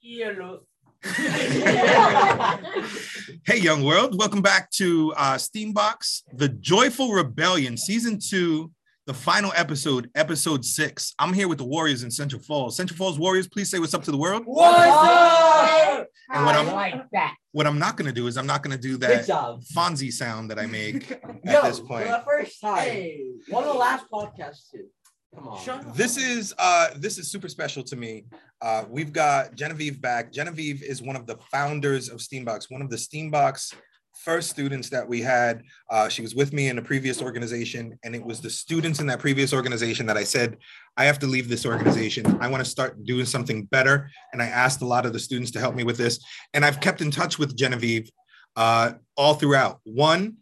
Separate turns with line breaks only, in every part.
Yellow.
Hey, young world, welcome back to uh, Steambox, The Joyful Rebellion, season two, the final episode, episode six. I'm here with the Warriors in Central Falls. Central Falls Warriors, please say what's up to the world.
What's up?
And what
I
I'm-
like that.
What I'm not going to do is I'm not going to do that. Fonzie sound that I make at
Yo,
this point.
For the first time.
Hey, one of the last podcasts too. Come on.
Shut.
This is uh this is super special to me. Uh we've got Genevieve back. Genevieve is one of the founders of Steambox, one of the Steambox first students that we had. Uh, she was with me in a previous organization, and it was the students in that previous organization that I said, I have to leave this organization. I want to start doing something better. And I asked a lot of the students to help me with this. And I've kept in touch with Genevieve uh, all throughout. One,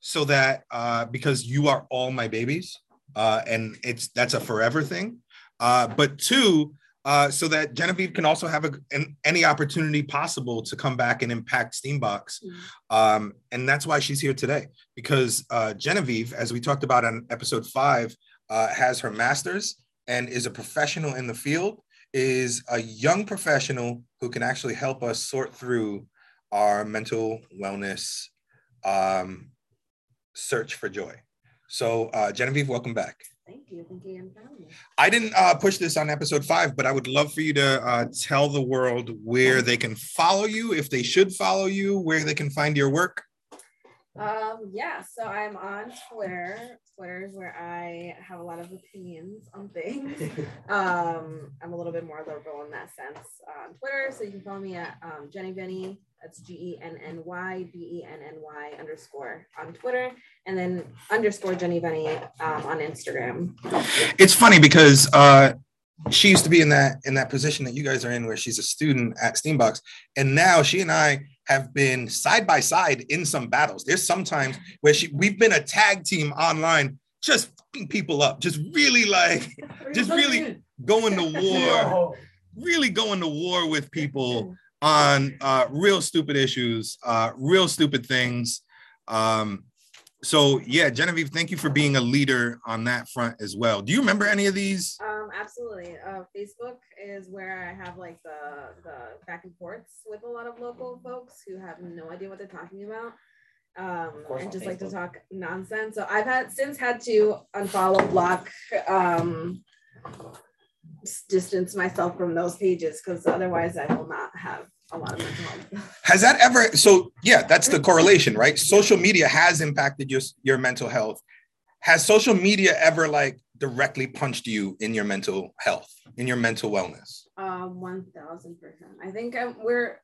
so that uh, because you are all my babies, uh, and it's that's a forever thing. Uh, but two, uh, so that Genevieve can also have a, an, any opportunity possible to come back and impact Steambox. Um, and that's why she's here today, because uh, Genevieve, as we talked about on episode five, uh, has her master's and is a professional in the field, is a young professional who can actually help us sort through our mental wellness um, search for joy. So, uh, Genevieve, welcome back.
Thank you. Thank you again for having me.
I didn't uh, push this on episode five, but I would love for you to uh, tell the world where they can follow you, if they should follow you, where they can find your work.
Um, yeah, so I'm on Twitter. Twitter is where I have a lot of opinions on things. Um, I'm a little bit more liberal in that sense on Twitter. So you can follow me at um, Genny Benny. That's G E N N Y B E N N Y underscore on Twitter, and then underscore Genny Benny um, on Instagram.
It's funny because uh, she used to be in that in that position that you guys are in, where she's a student at Steambox, and now she and I have been side by side in some battles. There's sometimes where she we've been a tag team online, just people up, just really like just really going to war, really going to war with people on uh, real stupid issues, uh, real stupid things. Um, so yeah, Genevieve, thank you for being a leader on that front as well. Do you remember any of these?
Um, absolutely. Uh, Facebook is where I have like the the back and forths with a lot of local folks who have no idea what they're talking about. Um, and
on
just like to talk nonsense. So I've had since had to unfollow, block, um, distance myself from those pages because otherwise I will not have a lot of mental health.
Has that ever? So yeah, that's the correlation, right? Social media has impacted your your mental health. Has social media ever like directly punched you in your mental health, in your mental wellness?
Um, one thousand percent. I think um, we're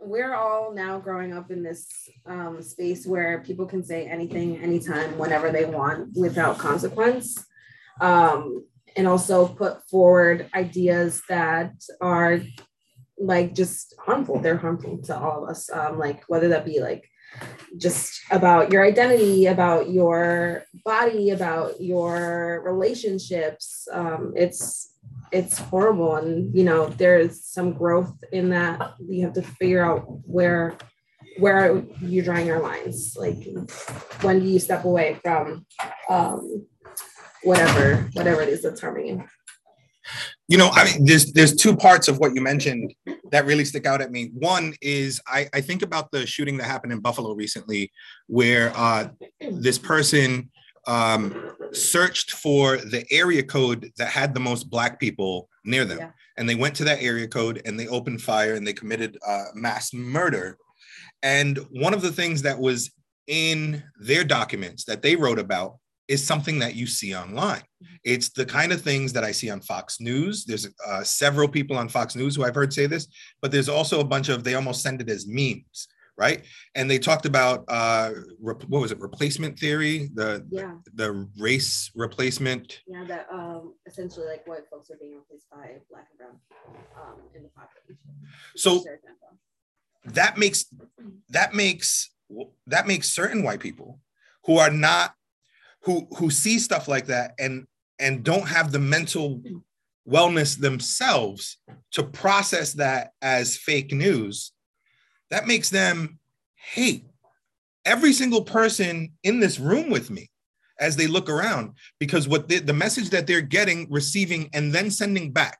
we're all now growing up in this um, space where people can say anything, anytime, whenever they want, without consequence, um, and also put forward ideas that are like just harmful. They're harmful to all of us. Um, like whether that be like just about your identity, about your body, about your relationships. Um, it's it's horrible. And you know there's some growth in that. You have to figure out where where you're drawing your lines. Like when do you step away from um whatever whatever it is that's harming you?
You know, I mean, there's there's two parts of what you mentioned that really stick out at me. One is I, I think about the shooting that happened in Buffalo recently, where uh, this person um, searched for the area code that had the most black people near them,
Yeah.
and they went to that area code and they opened fire and they committed uh, mass murder. And one of the things that was in their documents that they wrote about is something that you see online. It's the kind of things that I see on Fox News. There's uh, several people on Fox News who I've heard say this, but there's also a bunch of they almost send it as memes, right? And they talked about uh, rep- what was it, replacement theory, the
yeah
the race replacement.
yeah that um essentially like white folks are being replaced by black and brown um in the population
So that makes that makes that makes certain white people who are not who who see stuff like that and and don't have the mental wellness themselves to process that as fake news that makes them hate every single person in this room with me as they look around. Because what the, the message that they're getting receiving and then sending back.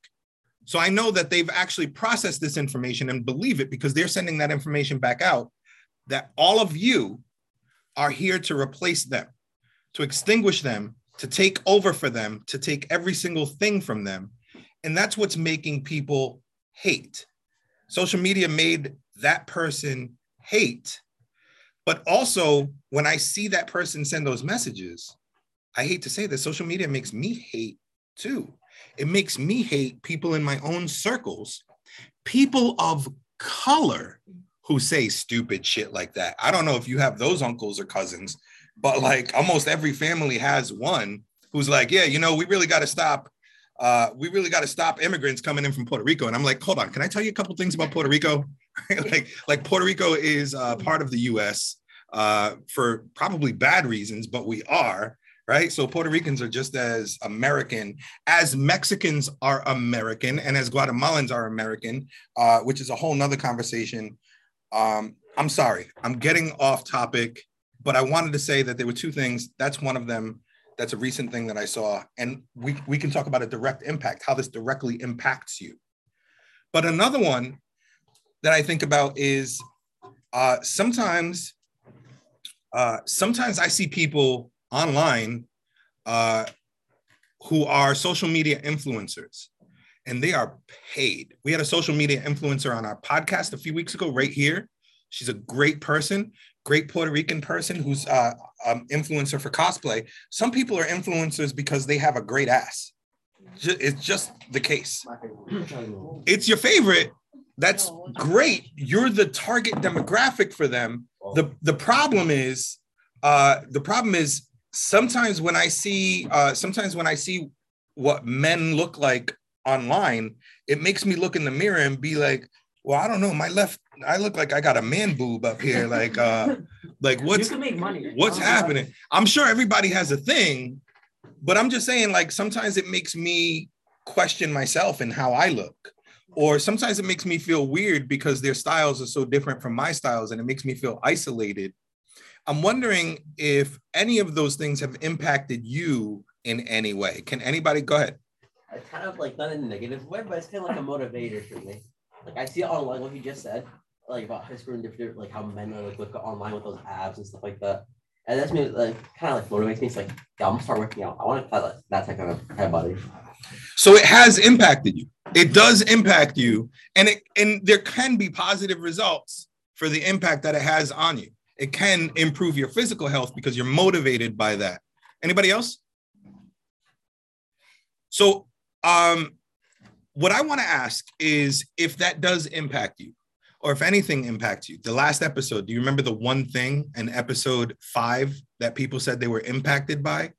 So I know that they've actually processed this information and believe it because they're sending that information back out that all of you are here to replace them, to extinguish them, to take over for them, to take every single thing from them. And that's what's making people hate. Social media made that person hate. But also, when I see that person send those messages, I hate to say this, social media makes me hate too. It makes me hate people in my own circles, people of color who say stupid shit like that. I don't know if you have those uncles or cousins, but like almost every family has one who's like, yeah, you know, we really got to stop. Uh, we really got to stop immigrants coming in from Puerto Rico. And I'm like, hold on, can I tell you a couple things about Puerto Rico? like, like Puerto Rico is uh, part of the U.S. Uh, for probably bad reasons, but we are right? So Puerto Ricans are just as American as Mexicans are American and as Guatemalans are American, uh, which is a whole nother conversation. Um, I'm sorry, I'm getting off topic, but I wanted to say that there were two things. That's one of them. That's a recent thing that I saw. And we, we can talk about a direct impact, how this directly impacts you. But another one that I think about is uh, sometimes, uh, sometimes I see people online uh, who are social media influencers and they are paid. We had a social media influencer on our podcast a few weeks ago, right here. She's a great person, great Puerto Rican person who's uh, um, influencer for cosplay. Some people are influencers because they have a great ass. It's just the case. It's your favorite. That's great. You're the target demographic for them. The the problem is, uh, the problem is sometimes when I see uh, sometimes when I see what men look like online, it makes me look in the mirror and be like, well, I don't know, my left, I look like I got a man boob up here. Like, uh, like what's
you can make money.
what's happening? I'm sure everybody has a thing, but I'm just saying, like, sometimes it makes me question myself and how I look. Or sometimes it makes me feel weird because their styles are so different from my styles and it makes me feel isolated. I'm wondering if any of those things have impacted you in any way. Can anybody go ahead?
I kind of like not in a negative way, but it's kind of like a motivator for me. Like I see it online, what you just said, like about high school and different, like how men are like look online with those abs and stuff like that. And that's me like kind of like motivates me. It's like, yeah, I'm gonna start working out. I want to that, that type of head body.
So it has impacted you. It does impact you, and it and there can be positive results for the impact that it has on you. It can improve your physical health because you're motivated by that. Anybody else? So um, what I want to ask is if that does impact you, or if anything impacts you. The last episode, do you remember the one thing in episode five that people said they were impacted by?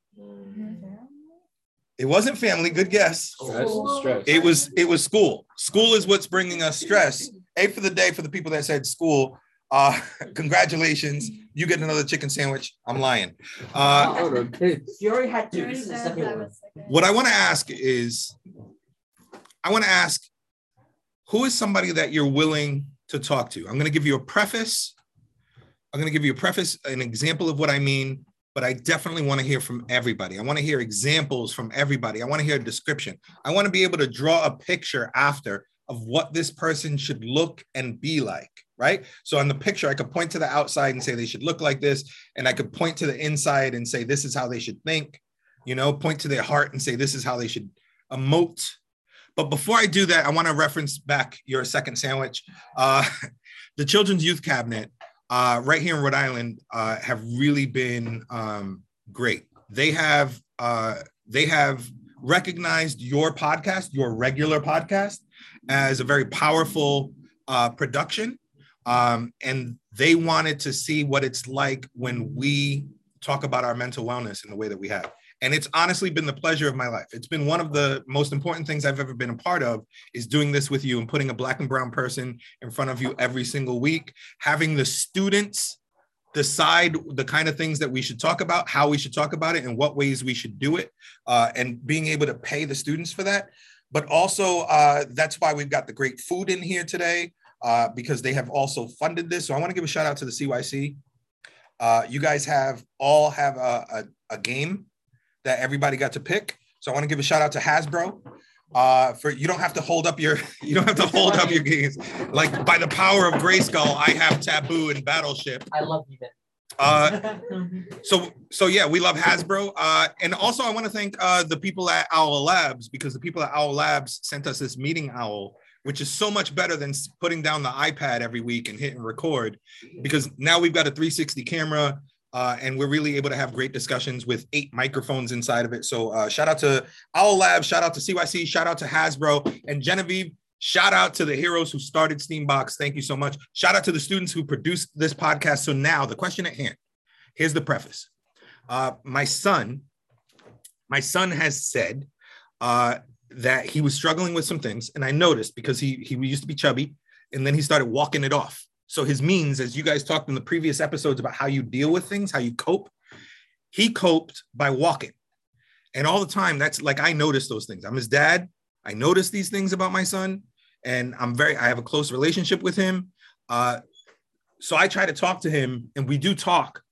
It wasn't family. Good guess.
Stress, stress.
It was it was school. School is what's bringing us stress. A for the day for the people that said school. Uh, congratulations, you get another chicken sandwich. I'm lying. Uh,
the kids.
You already had two.
Already
This is the
said
second
that
one.
was second.
what I want to ask is, I want to ask, who is somebody that you're willing to talk to? I'm going to give you a preface. I'm going to give you a preface, an example of what I mean, but I definitely want to hear from everybody. I want to hear examples from everybody. I want to hear a description. I want to be able to draw a picture after of what this person should look and be like, right? So on the picture, I could point to the outside and say they should look like this, and I could point to the inside and say this is how they should think, you know, point to their heart and say this is how they should emote. But before I do that, I want to reference back your second sandwich. Uh, the Children's Youth Cabinet, uh, right here in Rhode Island, uh, have really been um, great. They have uh, they have recognized your podcast, your regular podcast, as a very powerful uh, production, um, and they wanted to see what it's like when we talk about our mental wellness in the way that we have. And it's honestly been the pleasure of my life. It's been one of the most important things I've ever been a part of is doing this with you and putting a black and brown person in front of you every single week, having the students decide the kind of things that we should talk about, how we should talk about it, and what ways we should do it, uh, and being able to pay the students for that. But also, uh, that's why we've got the great food in here today uh, because they have also funded this. So I want to give a shout out to the CYC. Uh, you guys have all have a, a, a game that everybody got to pick. So I want to give a shout out to Hasbro. Uh, for you don't have to hold up your you don't have to hold up your games Like by the power of Grayskull, I have taboo and Battleship.
I love you.
Uh, so so yeah, we love Hasbro. Uh, and also I want to thank uh, the people at Owl Labs because the people at Owl Labs sent us this meeting owl, which is so much better than putting down the iPad every week and hitting record. Because now we've got a 360 camera. Uh, and we're really able to have great discussions with eight microphones inside of it. So uh, shout out to Owl Labs, shout out to CYC, shout out to Hasbro and Genevieve. Shout out to the heroes who started Steambox. Thank you so much. Shout out to the students who produced this podcast. So now the question at hand. Here's the preface. Uh, my son, my son has said uh, that he was struggling with some things, and I noticed because he he used to be chubby, and then he started walking it off. So his means, as you guys talked in the previous episodes about how you deal with things, how you cope, he coped by walking. And all the time, that's like I noticed those things. I'm his dad. I notice these things about my son, and I'm very. I have a close relationship with him. Uh, so I try to talk to him, and we do talk.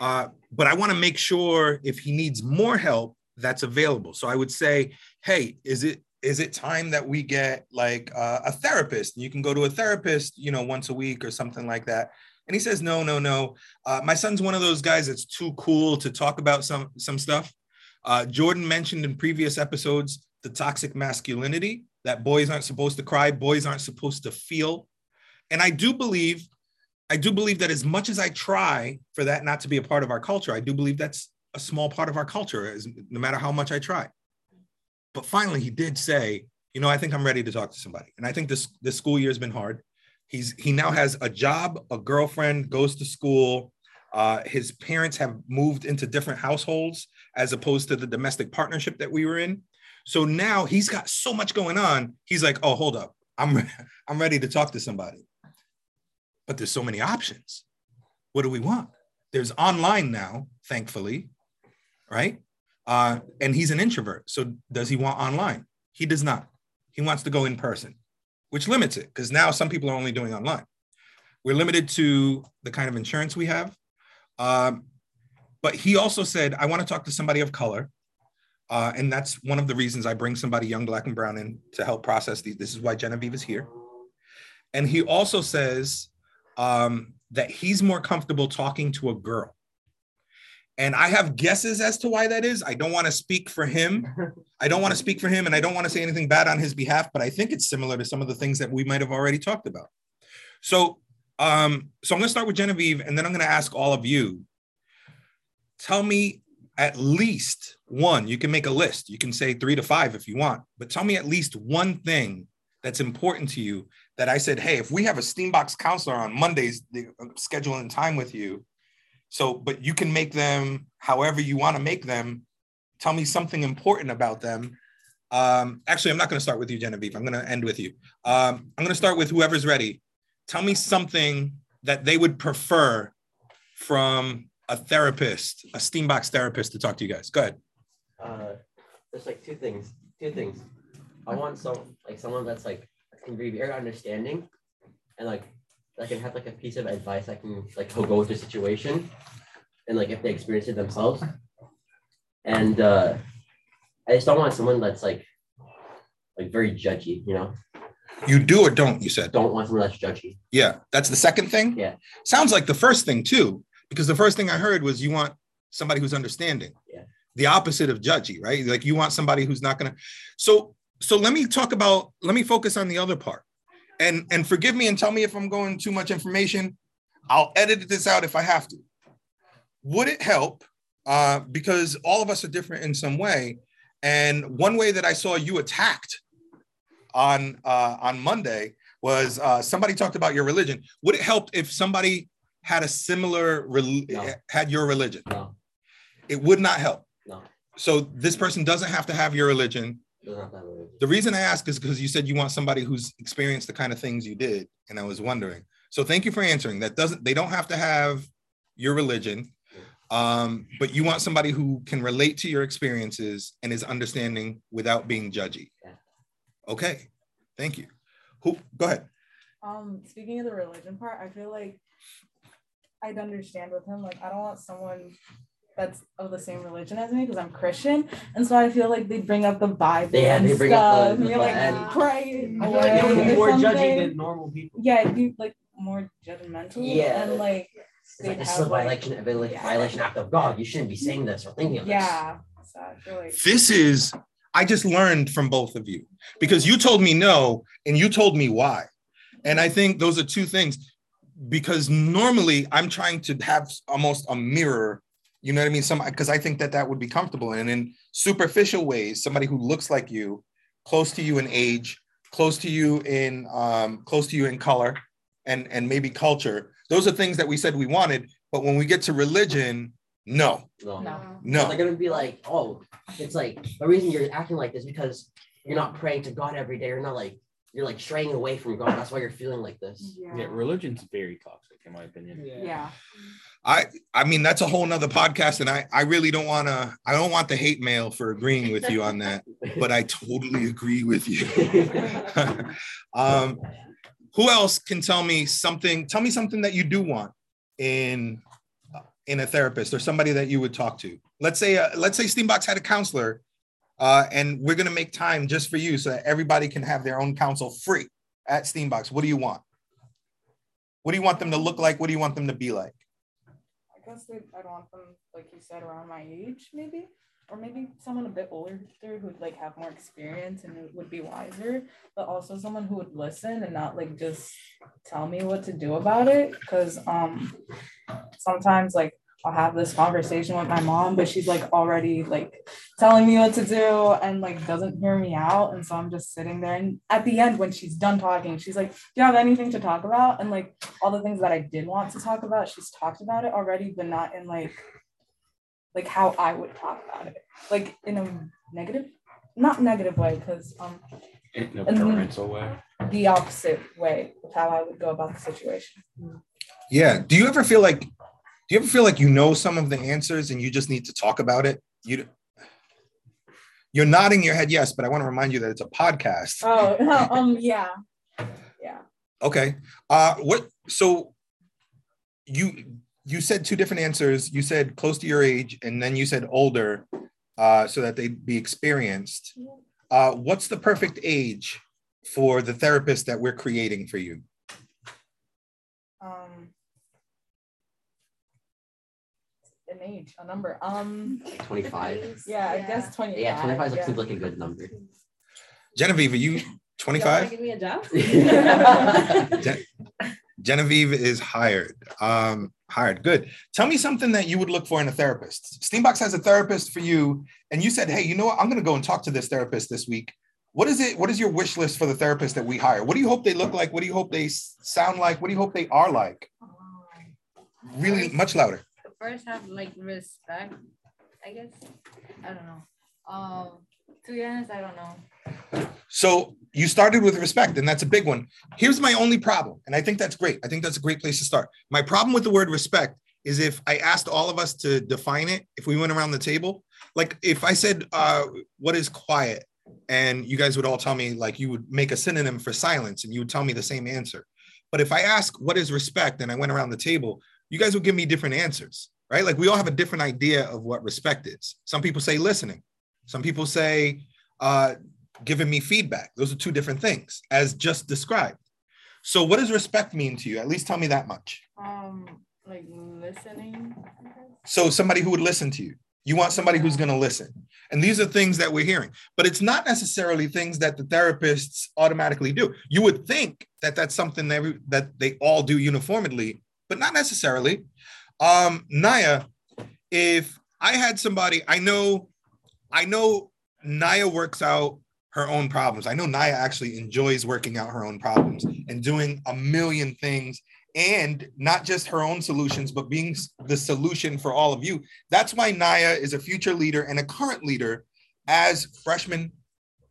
Uh, but I want to make sure if he needs more help, that's available. So I would say, hey, is it is it time that we get like uh, a therapist? You can go to a therapist, you know, once a week or something like that. And he says, no, no, no. Uh, my son's one of those guys that's too cool to talk about some some stuff. Uh, Jordan mentioned in previous episodes the toxic masculinity that boys aren't supposed to cry, boys aren't supposed to feel. And I do believe, I do believe that as much as I try for that not to be a part of our culture, I do believe that's a small part of our culture, no matter how much I try. But finally, he did say, you know, I think I'm ready to talk to somebody. And I think this this school year has been hard. He's he now has a job, a girlfriend, goes to school. Uh, his parents have moved into different households as opposed to the domestic partnership that we were in. So now he's got so much going on. He's like, oh, hold up, I'm I'm ready to talk to somebody. But there's so many options. What do we want? There's online now, thankfully, right? Uh, and he's an introvert. So does he want online? He does not. He wants to go in person, which limits it because now some people are only doing online. We're limited to the kind of insurance we have. Um, but he also said, I want to talk to somebody of color. Uh, and that's one of the reasons I bring somebody young, black, and brown in to help process these. This is why Genevieve is here. And he also says um, that he's more comfortable talking to a girl. And I have guesses as to why that is. I don't want to speak for him. I don't want to speak for him, and I don't want to say anything bad on his behalf, but I think it's similar to some of the things that we might have already talked about. So, um, so I'm going to start with Genevieve, and then I'm going to ask all of you. Tell me at least one. You can make a list. You can say three to five if you want, but tell me at least one thing that's important to you that I said, hey, if we have a Steambox counselor on Mondays, the uh, scheduling time with you. So, but you can make them however you want to make them. Tell me something important about them. Um, actually, I'm not going to start with you, Genevieve. I'm going to end with you. Um, I'm going to start with whoever's ready. Tell me something that they would prefer from a therapist, a Steambox therapist to talk to you guys. Go ahead.
Uh, there's like two things. Two things. I want some like someone that's like can be very understanding, and like that can have like a piece of advice that can like go with the situation, and like if they experience it themselves. And uh, I just don't want someone that's like like very judgy. You know,
You do or don't, you said.
don't want someone that's judgy.
Yeah, that's the second thing.
Yeah.
Sounds like the first thing too, because the first thing I heard was you want somebody who's understanding.
Yeah.
The opposite of judgy, right? Like you want somebody who's not gonna. So so let me talk about. Let me focus on the other part, and and forgive me and tell me if I'm going too much information. I'll edit this out if I have to. Would it help? Uh, because all of us are different in some way, and one way that I saw you attacked on uh, on Monday was uh, somebody talked about your religion. Would it help if somebody had a similar rel-
No.
had your religion?
No,
It would not help.
no,
So this person doesn't have to have your religion.
Doesn't have that way.
The reason I ask is because you said you want somebody who's experienced the kind of things you did, and I was wondering. So thank you for answering. That doesn't they don't have to have your religion, um, but you want somebody who can relate to your experiences and is understanding without being judgy. Okay, thank you. Who? Go ahead.
Um, speaking of the religion part, I feel like I'd understand with him. Like, I don't want someone that's of the same religion as me because I'm Christian, and so I feel like they bring up the Bible
Yeah,
and
they bring up
stuff.
the-
and
the
you're like
Bible.
pray.
I feel like they would be more
something.
judging than normal people.
Yeah, it'd be like more judgmental.
Yeah.
and like
It's like this is
have,
a
like-
violation, a violation, violation act of God. You shouldn't be saying this or thinking of this.
yeah. So like
This is, I just learned from both of you because you told me no and you told me why. And I think those are two things because normally I'm trying to have almost a mirror, you know what I mean? Some, because I think that that would be comfortable. And in superficial ways, somebody who looks like you, close to you in age, close to you in, um, close to you in color and, and maybe culture, those are things that we said we wanted. But when we get to religion, no,
No.
No.
no.
They're gonna be like, oh, it's like the reason you're acting like this because you're not praying to God every day. You're not like you're like straying away from God. That's why you're feeling like this.
Yeah, religion's very toxic, in my opinion.
yeah.
I I mean that's a whole nother podcast, and I I really don't want to I don't want the hate mail for agreeing with you on that, but I totally agree with you. um, who else can tell me something? Tell me something that you do want in in a therapist or somebody that you would talk to. Let's say uh, let's say Steambox had a counselor, uh, and we're gonna make time just for you so that everybody can have their own counsel free at Steambox. What do you want? What do you want them to look like? What do you want them to be like?
I guess they, I'd want them, like you said, around my age, maybe, or maybe someone a bit older who'd like have more experience and would be wiser, but also someone who would listen and not like just tell me what to do about it. Because um, sometimes like I'll have this conversation with my mom, but she's like already like telling me what to do and like doesn't hear me out, and so I'm just sitting there. And at the end, when she's done talking, she's like, "Do you have anything to talk about?" And like all the things that I did want to talk about, she's talked about it already, but not in like like how I would talk about it, like in a negative, not negative way, because um
In a parental way.
the opposite way of how I would go about the situation.
Yeah. Do you ever feel like do you ever feel like you know some of the answers and you just need to talk about it? You you're nodding your head yes, but I want to remind you that it's a podcast.
Oh um yeah. Yeah.
Okay. Uh what so you you said two different answers. You said close to your age and then you said older uh so that they'd be experienced. Uh what's the perfect age for the therapist that we're creating for you?
An age, a number. Um
Twenty five.
yeah, I guess 25.
Yeah, twenty five
yeah.
seems like a good number.
Genevieve, are you 25?
Give me a job.
Gen- Genevieve is hired. Um, hired. Good. Tell me something that you would look for in a therapist. Steambox has a therapist for you, and you said, "Hey, you know what? I'm going to go and talk to this therapist this week." What is it? What is your wish list for the therapist that we hire? What do you hope they look like? What do you hope they sound like? What do you hope they are like? Really, much louder.
First have like respect, I guess. I don't know. Um, to be honest, I don't know.
So you started with respect, and that's a big one. Here's my only problem, and I think that's great. I think that's a great place to start. My problem with the word respect is if I asked all of us to define it, if we went around the table, like if I said, uh, "What is quiet?" and you guys would all tell me, like you would make a synonym for silence, and you would tell me the same answer. But if I ask, "What is respect?" and I went around the table, you guys would give me different answers, right? Like we all have a different idea of what respect is. Some people say listening. Some people say uh, giving me feedback. Those are two different things, as just described. So, what does respect mean to you? At least tell me that much.
Um like listening.
So, somebody who would listen to you. You want somebody who's going to listen. And these are things that we're hearing, but it's not necessarily things that the therapists automatically do. You would think that that's something that, that they all do uniformly, but not necessarily. Um, Naya, if I had somebody, I know, I know Naya works out her own problems. I know Naya actually enjoys working out her own problems and doing a million things and not just her own solutions, but being the solution for all of you. That's why Naya is a future leader and a current leader as freshman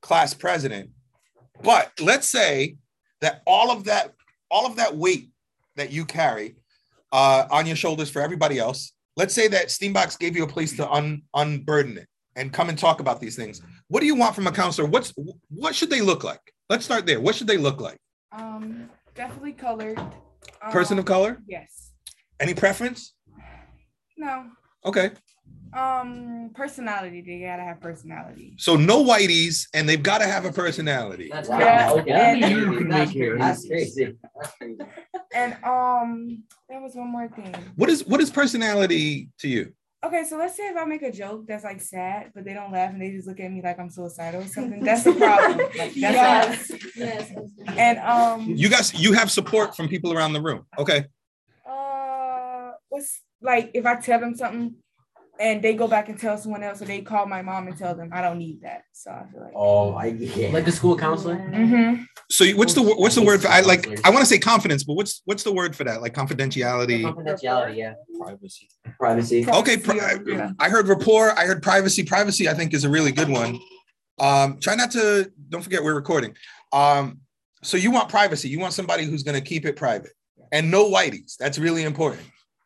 class president. But let's say that all of that, all of that weight that you carry uh, on your shoulders for everybody else. Let's say that Steambox gave you a place to un, unburden it and come and talk about these things. What do you want from a counselor? What's what should they look like? Let's start there. What should they look like?
Um, definitely colored.
Person
Um,
of color?
Yes.
Any preference?
No.
Okay.
Um, personality. They gotta have personality.
So no whiteys, and they've got to have a personality.
That's
Wow.
yeah. okay. That's crazy. That's
make your
crazy. That's crazy. That's crazy.
And um, there was one more thing.
What is what is personality to you?
Okay, so let's say if I make a joke that's like sad, but they don't laugh and they just look at me like I'm suicidal or something. That's the problem. Like, that's
Yes. Yes.
a, and um,
You guys, you have support from people around the room. Okay.
uh, what's like if I tell them something and they go back and tell someone else, or they call my mom and tell them I don't need that. So I feel like.
Oh, I yeah.
Like the school counselor.
Mm-hmm.
So what's the what's the word for I like I want to say confidence, but what's what's the word for that? Like confidentiality.
confidentiality. Yeah.
Privacy.
Privacy.
Okay, pri-
Yeah.
I heard rapport. I heard privacy. Privacy, I think, is a really good one. Um, try not to. Don't forget we're recording. Um, so you want privacy. You want somebody who's going to keep it private, and no whiteys. That's really important.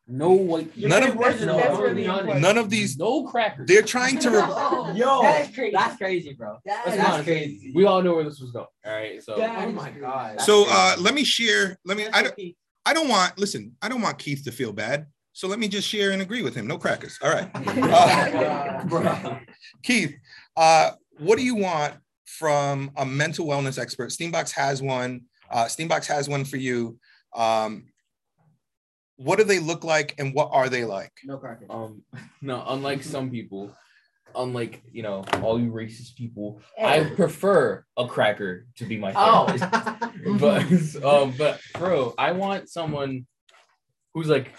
No white.
None of-
That's- that's really.
None of these.
No crackers.
They're trying to. Re-
Yo,
That is crazy.
That's crazy, bro.
Let's
That's,
honest.
crazy.
We all know where this was going. All right. So.
That
oh my
crazy.
god.
So uh, let me share. Let me. I don't.
okay.
I don't want. Listen. I don't want Keith to feel bad. So let me just share and agree with him. No crackers. All right. Uh, Keith, uh, what do you want from a mental wellness expert? Steambox has one. Uh, Steambox has one for you. Um, what do they look like and what are they like?
No crackers.
Um, no, unlike some people, unlike you know all you racist people, I prefer a cracker to be my
Oh.
but um, but bro, I want someone who's like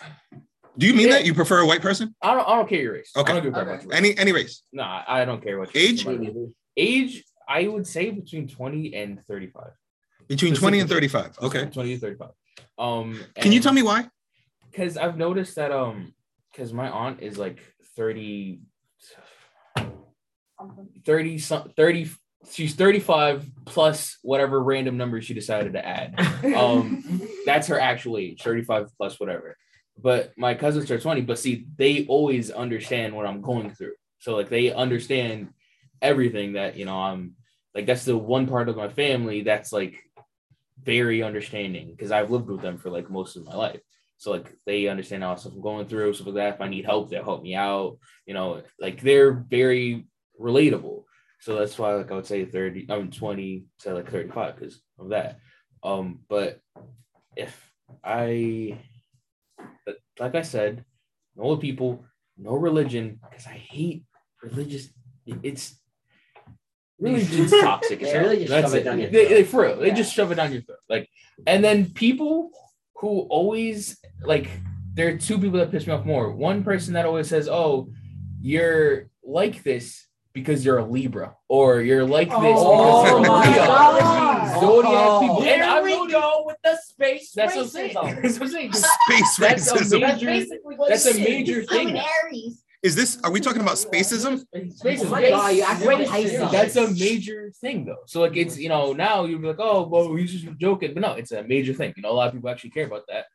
Do you mean
Yeah.
that you prefer a white person?
I don't I don't care your race.
Okay.
I don't give
Okay.
about race.
Any any race?
Nah, I don't care what
Age?
Age, I would say between twenty and thirty-five.
Between 20 and 35. Okay.
twenty to thirty-five. Um,
Can you tell me why?
Because I've noticed that um, because my aunt is like 30, 30, some- 30 she's 35 plus whatever random number she decided to add. Um, that's her actual age, 35 plus whatever. But my cousins are 20, but see, they always understand what I'm going through. So like they understand everything that you know I'm like that's the one part of my family that's like very understanding because I've lived with them for like most of my life. So like they understand all stuff I'm going through, stuff like that. If I need help, they'll help me out. You know, like they're very relatable. So that's why like I would say 30, I'm 20 to like 35 because of that. Um, but if I like I said, no people, no religion, because I hate religious. It's religion's toxic.
Yeah, really just
That's
shove it
it.
down your
They,
throat.
they for real, they just shove it down your throat. Like, and then people who always like, there are two people that piss me off more. One person that always says, "Oh, you're like this." Because you're a Libra, or you're like this
Oh
because you're a
my
Leo.
God.
Zodiac
Oh.
people. And I've
we go with the space
That's what I'm saying. That's what I'm saying.
Space
That's a
racism.
major-
basically what
that's a
is.
major
I'm an Aries.
Is this are we talking about spacism?
Space
my God, you act like
Space-
Pisces.
That's a major thing, though. So, like, it's you know now you'd be like, oh, well, he's just joking, but no, it's a major thing. You know, a lot of people actually care about that,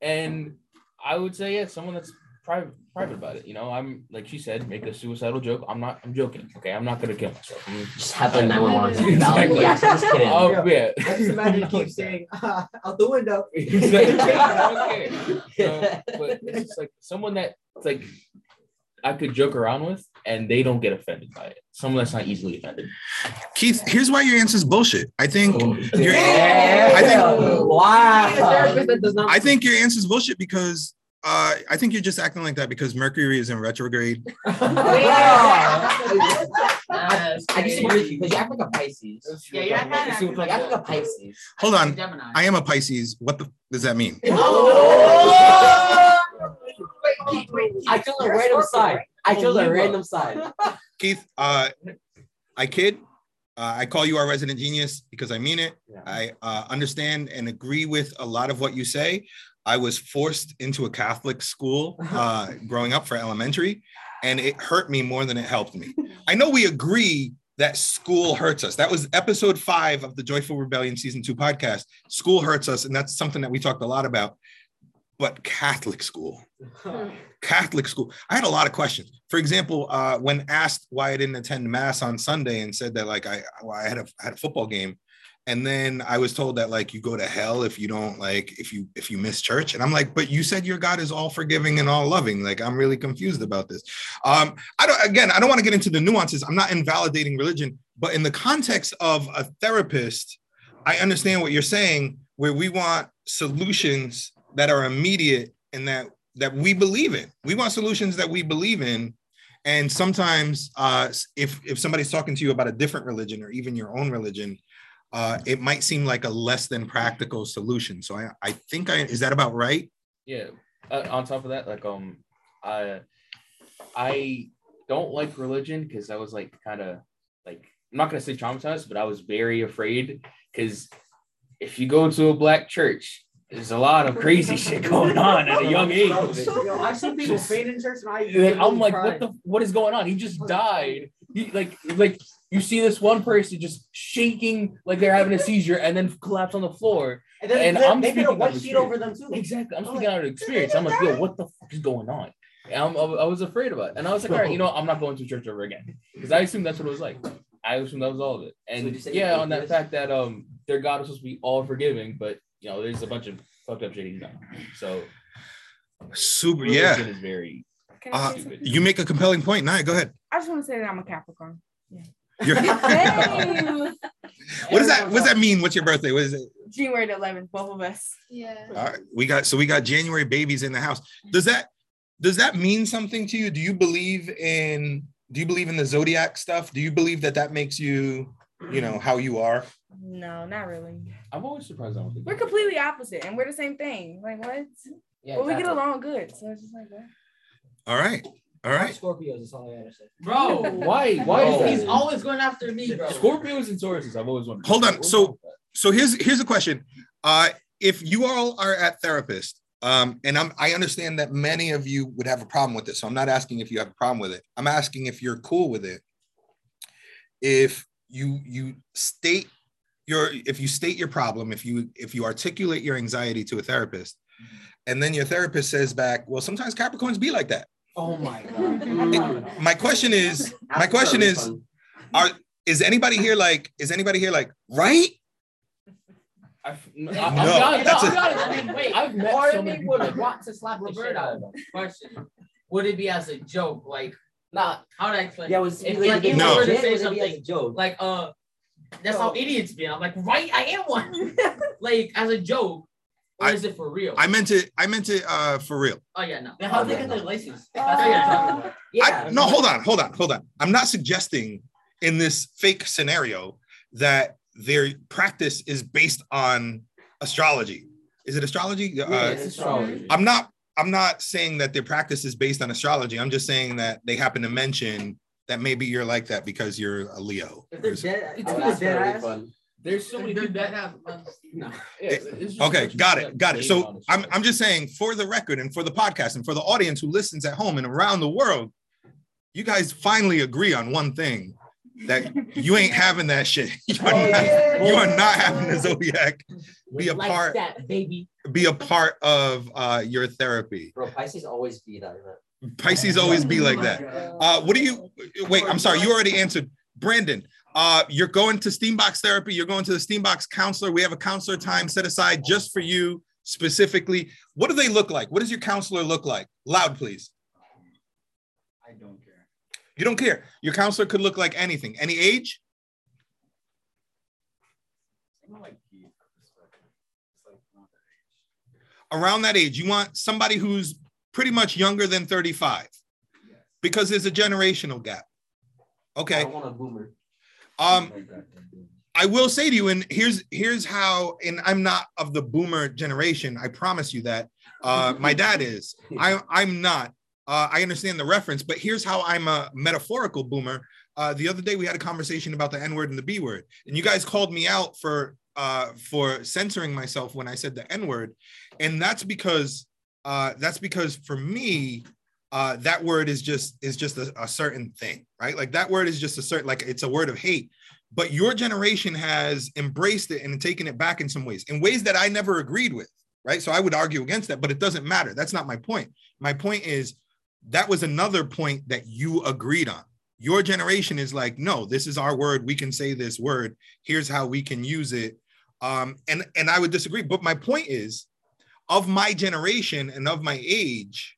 and I would say, yeah, someone that's private, private about it. You know, I'm like she said, make a suicidal joke. I'm not. I'm joking. Okay, I'm not gonna kill myself. I'm,
Just have like 911.
Exactly.
Yeah, just kidding.
Oh yeah.
I just imagine you keep saying uh, out the window.
okay. Uh, but it's just like someone that it's like I could joke around with and they don't get offended by it. Someone that's not easily offended.
Keith, here's why your answer is bullshit. I think your
Yeah.
I think-
wow.
I think your answer is bullshit because uh, I think you're just acting like that because Mercury is in retrograde.
I disagree with you because you act like a Pisces.
Yeah, you're not
like, like a Pisces.
Hold on.
Gemini.
I am a Pisces. What the does that mean?
I chose a random side. I chose a random side.
Keith, uh, I kid. Uh, I call you our resident genius because I mean it. I uh, understand and agree with a lot of what you say. I was forced into a Catholic school uh, growing up for elementary, and it hurt me more than it helped me. I know we agree that school hurts us. That was episode five of the Joyful Rebellion season two podcast. School hurts us, and that's something that we talked a lot about. But Catholic school, Catholic school. I had a lot of questions. For example, uh, when asked why I didn't attend mass on Sunday and said that like I, well, I had a I had a football game, and then I was told that like you go to hell if you don't like if you if you miss church, and I'm like, but you said your God is all forgiving and all loving. Like I'm really confused about this. Um, I don't again, I don't want to get into the nuances. I'm not invalidating religion, but in the context of a therapist, I understand what you're saying, where we want solutions that are immediate and that that we believe in. We want solutions that we believe in. And sometimes, uh, if if somebody's talking to you about a different religion or even your own religion, uh, it might seem like a less than practical solution. So I, I think I is that about right?
Yeah. Uh, on top of that, like um, I I don't like religion because I was like kind of like I'm not gonna say traumatized, but I was very afraid because if you go to a black church, there's a lot of crazy shit going on at a young age.
Yo, I've seen people faint in church and I.
And I'm like,
literally
what the what is going on? He just died. He like like you see this one person just shaking like they're having a seizure and then collapse on the floor.
And then
and
they,
I'm
they put a
speaking
white sheet over them too.
Exactly. I'm
I'm
speaking
like,
out of experience. I'm like, yo, what the fuck is going on? And I'm, I was afraid of it. And I was like, all right, you know, what? I'm not going to church ever again. Because I assumed that's what it was like. I assumed that was all of it. And
you say
yeah, on that fact that um their God is supposed to be all forgiving, but you know, there's a bunch of fucked up shit he's done. So
Super. Yeah.
is very
Uh, you make a compelling point. Nah, go ahead.
I just want to say that I'm a Capricorn.
You're- what does that what does that mean? What's your birthday? What is it?
January the 11th, both of us.
Yeah.
All right, we got so we got January babies in the house. Does that does that mean something to you? Do you believe in do you believe in the zodiac stuff? Do you believe that that makes you, you know, how you are?
No, not really.
I'm always surprised I don't think
We're completely opposite, and we're the same thing. Like what?
Yeah,
but we get along good, so it's just like that.
All right. All right.
Scorpios, that's all I gotta say.
Bro,
Why? Why is
he's always going after me, bro.
Scorpios and Tauruses, I've always wondered.
Hold on, so-
wrong with that?
So here's here's a question. Uh if you all are at therapist, um, and I'm I understand that many of you would have a problem with this. So I'm not asking if you have a problem with it. I'm asking if you're cool with it. If you you state your if you state your problem, if you if you articulate your anxiety to a therapist, and then your therapist says back, well, sometimes Capricorns be like that.
Oh my god.
It- my question is, my
Ask for a
question is,
refund.
are is anybody here like, is anybody here like, right?
I've, I'm,
No,
I'm not,
that's
I'm
a-
I mean,
Wait,
I've met
part
so
of
many
me would want to slap the shit out of them. Question: Would it be as a joke? Like, not how do I explain?
Yeah,
it?
was
If,
like,
like,
if
if
No.
I were to say
it be
something
joke.
like, uh, that's how idiots be. I'm like, right, I am one. like as a joke, or
I-
is it for real?
I meant it, I meant it uh for real.
oh yeah, no.
Then how they get their license?
That's what you're talking about.
Yeah.
I, no, hold on, hold on, hold on. I'm not suggesting in this fake scenario that their practice is based on astrology. Is it astrology?
Yeah,
Uh,
it's astrology.
I'm not. I'm not saying that their practice is based on astrology. I'm just saying that they happen to mention that maybe you're like that because you're a Leo.
If they're dead,
I
if
would
they're
ask for
dead ass.
There's so many
Dude,
people
that
that
have.
no.
Yeah, it's
Okay, got it, got it. So I'm. I'm just saying for the record and for the podcast and for the audience who listens at home and around the world, you guys finally agree on one thing that you ain't having that shit. You are not, you are not having the zodiac be a
like
part
that, baby.
be a part of uh, your therapy.
Bro, Pisces always be that.
Pisces always be like that. Uh, what do you wait? I'm sorry, you already answered. Brandon, uh, you're going to Steambox therapy. You're going to the Steambox counselor. We have a counselor time set aside just for you specifically. What do they look like? What does your counselor look like? Loud, please.
I don't care.
You don't care. Your counselor could look like anything. Any age? Around that age. You want somebody who's pretty much younger than 35 because there's a generational gap. Okay.
don't want a boomer.
Um, I will say to you, and here's here's how, and I'm not of the boomer generation. I promise you that. Uh, my dad is. I I'm not. Uh, I understand the reference, but here's how I'm a metaphorical boomer. Uh, the other day we had a conversation about the N word and the B word, and you guys called me out for uh, for censoring myself when I said the N word, and that's because uh, that's because for me, uh, that word is just is just a, a certain thing, right? Like that word is just a certain like it's a word of hate. But your generation has embraced it and taken it back in some ways, in ways that I never agreed with, right? So I would argue against that, but it doesn't matter. That's not my point. My point is that was another point that you agreed on. Your generation is like, no, this is our word. We can say this word. Here's how we can use it. Um, and and I would disagree. But my point is, of my generation and of my age,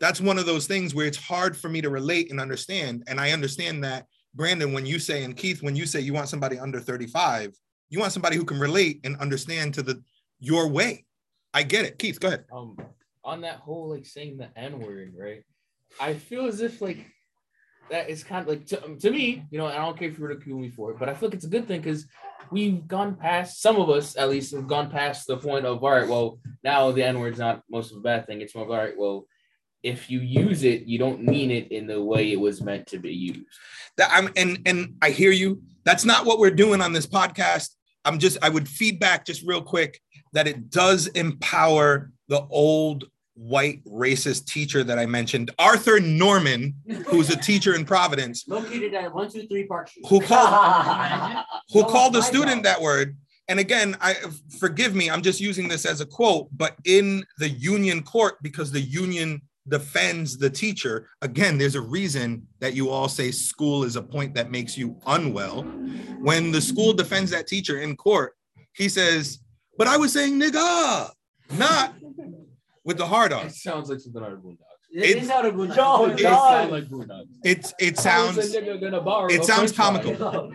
that's one of those things where it's hard for me to relate and understand. And I understand that, Brandon, when you say, and Keith, when you say you want somebody under 35, you want somebody who can relate and understand to the your way. I get it. Keith, go ahead.
um on that whole like saying the N word, right? I feel as if like that is kind of like to, um, to me, you know, I don't care if you ridicule me for it, but I feel like it's a good thing because we've gone past some of us at least have gone past the point of all right, well, now the N word's not most of a bad thing. It's more of all right, well, if you use it, you don't mean it in the way it was meant to be used.
that I'm and and I hear you. That's not what we're doing on this podcast. I'm just I would feedback just real quick that it does empower the old white racist teacher that I mentioned, Arthur Norman, who's a teacher in Providence,
Located at one two three Park Street.
who called who
No,
called a
I
student
know.
that word. And again, I forgive me, I'm just using this as a quote, but in the union court, because the union defends the teacher, again, there's a reason that you all say school is a point that makes you unwell. When the school defends that teacher in court, he says, But I was saying nigga, not with the hard on.
It sounds like something out of Boondocks.
It is out of Boondocks.
Joe,
It
It's-
sounds like Boondocks.
It's it sounds
a nigga gonna borrow
it sounds comical.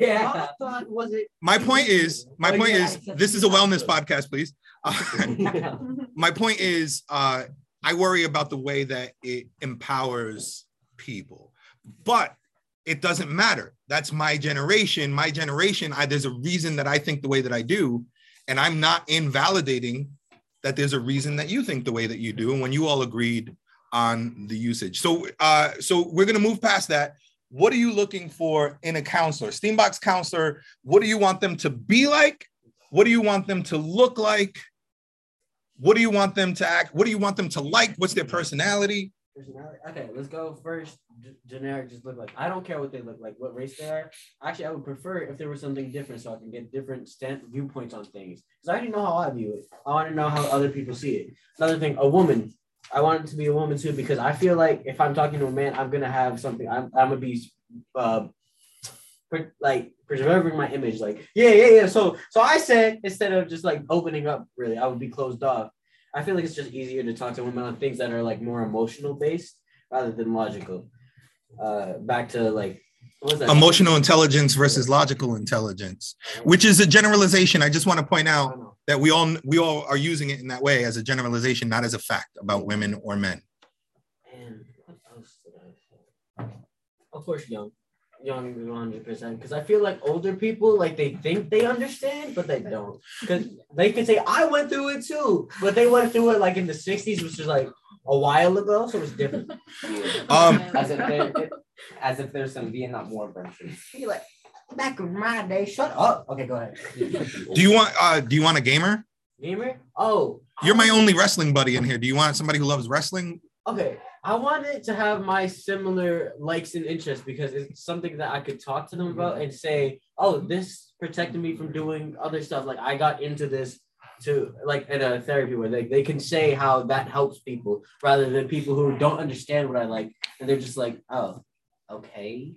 yeah. I thought was it?
my point is my
Oh,
point
yeah,
is this is a wellness podcast, please. my point is uh i worry about the way that it empowers people but it doesn't matter that's my generation my generation I, there's a reason that i think the way that i do and i'm not invalidating that there's a reason that you think the way that you do and when you all agreed on the usage so uh so we're going to move past that what are you looking for in a counselor STEAM Box counselor what do you want them to be like what do you want them to look like what do you want them to act? What do you want them to like? What's their personality?
Okay, let's go first. G- generic, just look like. I don't care what they look like, what race they are. Actually, I would prefer if there was something different, so I can get different stand viewpoints on things. Because I already know how I view it. I want to know how other people see it. Another thing, a woman. I want it to be a woman too because I feel like if I'm talking to a man, I'm gonna have something. I'm, I'm gonna be, uh, pre- like preserving my image. Like yeah, yeah, yeah. So so I said instead of just like opening up, really, I would be closed off. I feel like it's just easier to talk to women on things that are like more emotional based rather than logical. Uh, back to like what was that?
Emotional intelligence versus logical intelligence, which is a generalization. I just want to point out that we all we all are using it in that way as a generalization, not as a fact about women or men.
And what else did I say? Of course, young, young, one hundred percent. Because I feel like older people, like they think they understand, but they don't. Because they can say, "I went through it too," but they went through it like in the '60s, which is like a while ago, so it's different.
Um,
as if there, as if there's some Vietnam War veterans.
You're like, back in my day, shut up. Okay, go ahead.
do you want uh do you want a gamer?
Gamer? Oh,
You're my only wrestling buddy in here. Do you want somebody who loves wrestling?
Okay, I wanted to have my similar likes and interests because it's something that I could talk to them about and say, "Oh, this protected me from doing other stuff." Like I got into this to like in a therapy where they, they can say how that helps people rather than people who don't understand what I like and they're just like, "Oh, okay,"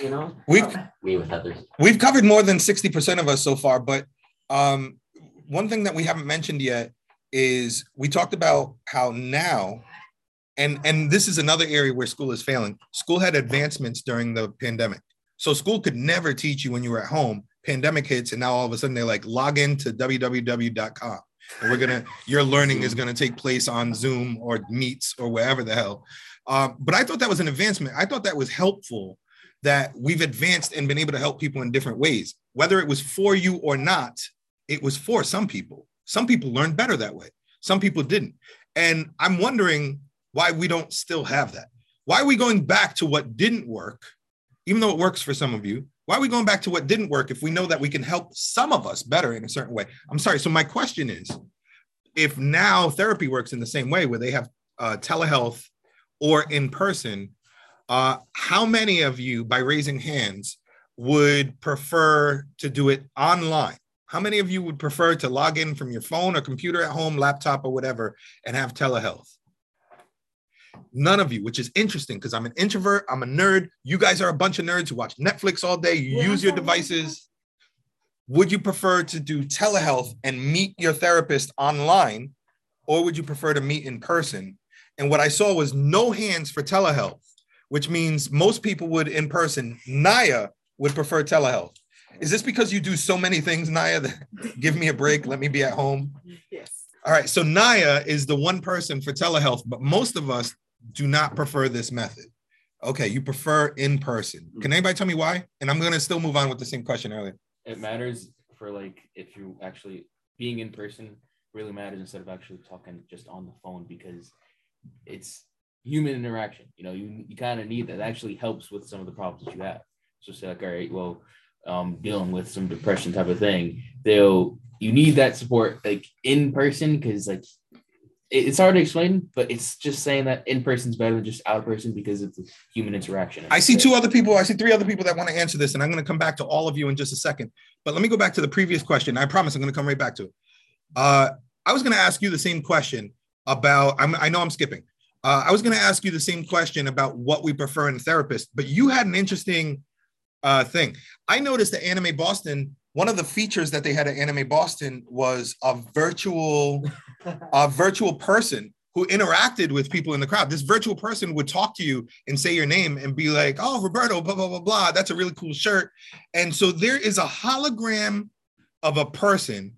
you know.
We've
Me with others.
we've covered more than 60% of us so far, but um, one thing that we haven't mentioned yet is we talked about how now, and and this is another area where school is failing. School had advancements during the pandemic, so school could never teach you when you were at home. Pandemic hits, and now all of a sudden they're like, log in to www.com, and we're gonna your learning is gonna take place on Zoom or Meets or wherever the hell. Um, but I thought that was an advancement. I thought that was helpful that we've advanced and been able to help people in different ways. Whether it was for you or not, it was for some people. Some people learned better that way. Some people didn't. And I'm wondering why we don't still have that. Why are we going back to what didn't work, even though it works for some of you? Why are we going back to what didn't work if we know that we can help some of us better in a certain way? I'm sorry. So, my question is if now therapy works in the same way where they have uh, telehealth or in person, uh, how many of you, by raising hands, would prefer to do it online? How many of you would prefer to log in from your phone or computer at home, laptop, or whatever, and have telehealth? None of you, which is interesting because I'm an introvert, I'm a nerd. You guys are a bunch of nerds who watch Netflix all day, you
Yeah,
use your devices. Would you prefer to do telehealth and meet your therapist online, or would you prefer to meet in person? And what I saw was no hands for telehealth, which means most people would in person. Naya would prefer telehealth. Is this because you do so many things, Naya? That give me a break, let me be at home.
Yes.
All right, so Naya is the one person for telehealth, but most of us do not prefer this method. Okay, you prefer in person. Can anybody tell me why? And I'm gonna still move on with the same question earlier.
It matters for like if you actually being in person really matters instead of actually talking just on the phone because it's human interaction. You know, you, you kind of need that. It actually helps with some of the problems that you have. So say like, all right, well, um, dealing with some depression type of thing, they'll you need that support like in person because like it's hard to explain, but it's just saying that in person is better than just out of person because it's a human interaction.
I see two other people. I see three other people that want to answer this, and I'm going to come back to all of you in just a second. But let me go back to the previous question. I promise I'm going to come right back to it. Uh, I was going to ask you the same question about. I'm, I know I'm skipping. Uh, I was going to ask you the same question about what we prefer in a therapist, but you had an interesting uh, thing. I noticed at Anime Boston, one of the features that they had at Anime Boston was a virtual, a virtual person who interacted with people in the crowd. This virtual person would talk to you and say your name and be like, "Oh, Roberto, blah blah blah blah. That's a really cool shirt." And so there is a hologram of a person.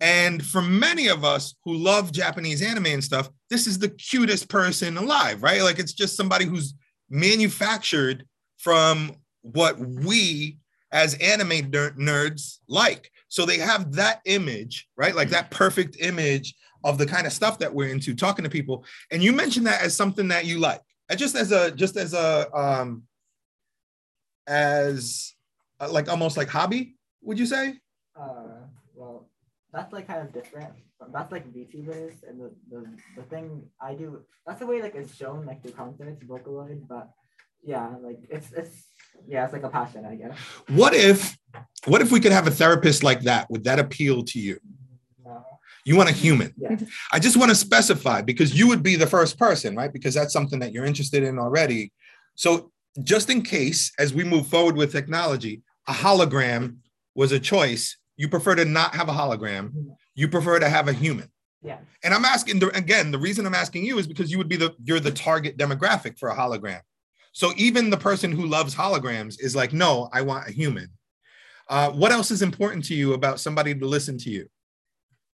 And for many of us who love Japanese anime and stuff, this is the cutest person alive, right? Like it's just somebody who's manufactured from what we as anime ner- nerds like. So they have that image, right? Like that perfect image of the kind of stuff that we're into, talking to people. And you mentioned that as something that you like, Uh, just as a just as a um as uh, like almost like hobby, would you say?
Uh, well, that's like kind of different. That's like VTubers, and the, the the thing I do. That's the way like it's shown like the content, it's Vocaloid. But yeah, like it's it's yeah, it's like a passion, I guess.
What if what if we could have a therapist like that? Would that appeal to you?
No.
You want a human.
Yeah.
I just want to specify because you would be the first person, right? Because that's something that you're interested in already. So, just in case, as we move forward with technology, a hologram was a choice. You prefer to not have a hologram. Mm-hmm. You prefer to have a human.
Yeah.
And I'm asking the, again, the reason I'm asking you is because you would be the you're the target demographic for a hologram. So even the person who loves holograms is like, no, I want a human. Uh, what else is important to you about somebody to listen to you?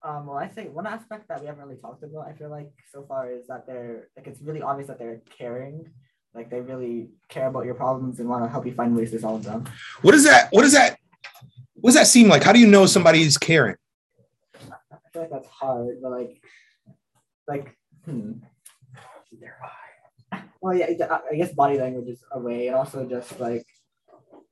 Um, well, I think one aspect that we haven't really talked about, I feel like so far, is that they're like it's really obvious that they're caring, like they really care about your problems and want to help you find ways to solve them.
What is that? What is that? What does that seem like? How do you know somebody's caring?
I feel like that's hard, but like, like, hmm. Well, yeah, I- I guess body language is a way, and also just like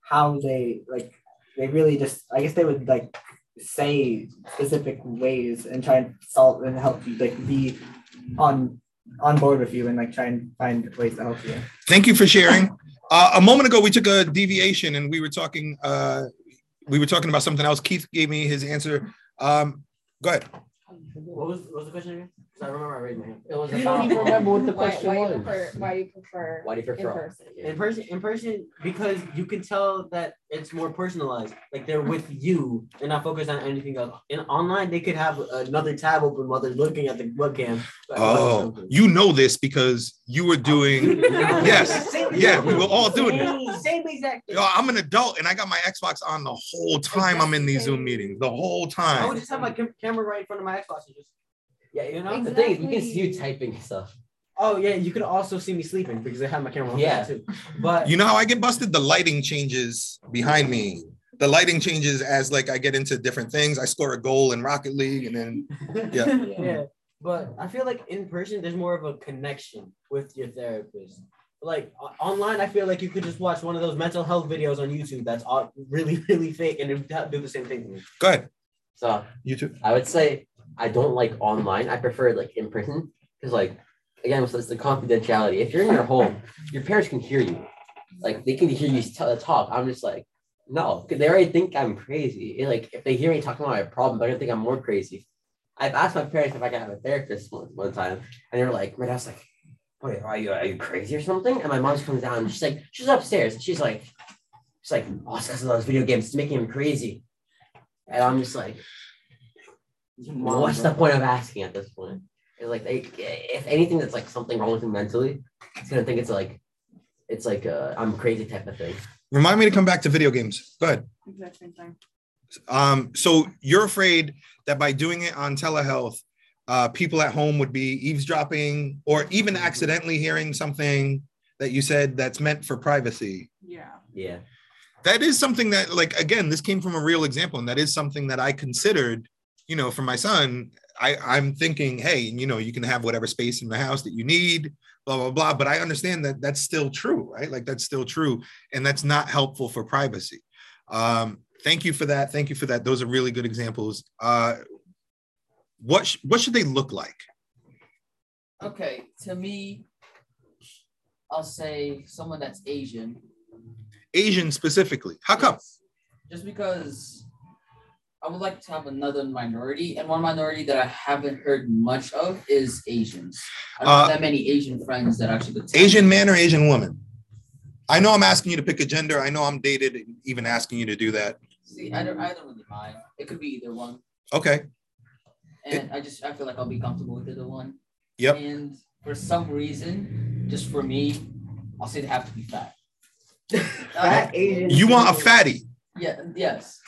how they like they really just I guess they would like say specific ways and try and solve and help you like be on on board with you and like try and find ways to help you.
Thank you for sharing. Uh, a moment ago, we took a deviation and we were talking. Uh, we were talking about something else. Keith gave me his answer. Um, go ahead.
What was, what was the question again? 'Cause I remember I raised my hand. It was
You
about.
don't even remember
what the question
Why, why you prefer? Why you prefer?
Why do you prefer
in person?
in person? In person, because you can tell that it's more personalized. Like they're with you. They're not focused on anything else. In online, they could have another tab open while they're looking at the webcam.
Oh, oh, you know this because you were doing. Yes, yeah, we were all doing it.
Same, same exact.
Yo, I'm an adult and I got my Xbox on the whole time I'm in these Zoom meetings. The whole time.
I would just have my cam- camera right in front of my Xbox and just. Yeah, you know.
The thing is, you can see you typing stuff.
Oh yeah, you could also see me sleeping because I have my camera on
Yeah.
too. But
You know how I get busted? The lighting changes behind me. The lighting changes as like I get into different things. I score a goal in Rocket League and then Yeah.
yeah. But I feel like in person, there's more of a connection with your therapist. Like online, I feel like you could just watch one of those mental health videos on YouTube that's all really, really fake and it would do the same thing to me.
go ahead.
So
You too.
I would say I don't like online. I prefer like in person because like again, it's it's the confidentiality. If you're in your home, your parents can hear you. Like they can hear you t- talk. I'm just like, no, 'cause they already think I'm crazy. Like if they hear me talking about my problem, they're gonna think I'm more crazy. I've asked my parents if I can have a therapist one, one time, and they were like, my dad's like, Wait, are you are you crazy or something? And my mom just comes down and she's like, she's upstairs and she's like, she's like, oh, it's because of those video games, it's making him crazy. And I'm just like, what's the point of asking at this point? It's like, they, if anything that's like something wrong with him mentally, it's gonna think it's like, it's like a I'm crazy type of thing.
Remind me to come back to video games. Go ahead.
Exact same thing.
Um, so you're afraid that by doing it on telehealth, uh, people at home would be eavesdropping or even accidentally hearing something that you said that's meant for privacy.
Yeah.
Yeah.
That is something that, like, again, this came from a real example, and that is something that I considered, you know, for my son. I, I'm thinking, hey, you know, you can have whatever space in the house that you need, blah, blah, blah. But I understand that that's still true, right? Like, that's still true. And that's not helpful for privacy. Um, thank you for that. Thank you for that. Those are really good examples. Uh, what sh- what should they look like?
Okay, to me, I'll say someone that's Asian.
Asian specifically. How come?
Just because I would like to have another minority, and one minority that I haven't heard much of is Asians. I don't
Uh,
have that many Asian friends that actually could
Asian man or Asian woman? I know I'm asking you to pick a gender. I know I'm dated, even asking you to do that.
See, I don't, I don't really mind. It could be either one,
Okay.
and I just I feel like I'll be comfortable with either one.
Yep.
And for some reason, just for me, I'll say they have to be fat.
Fat Asian.
You want a fatty.
Yeah. Yes.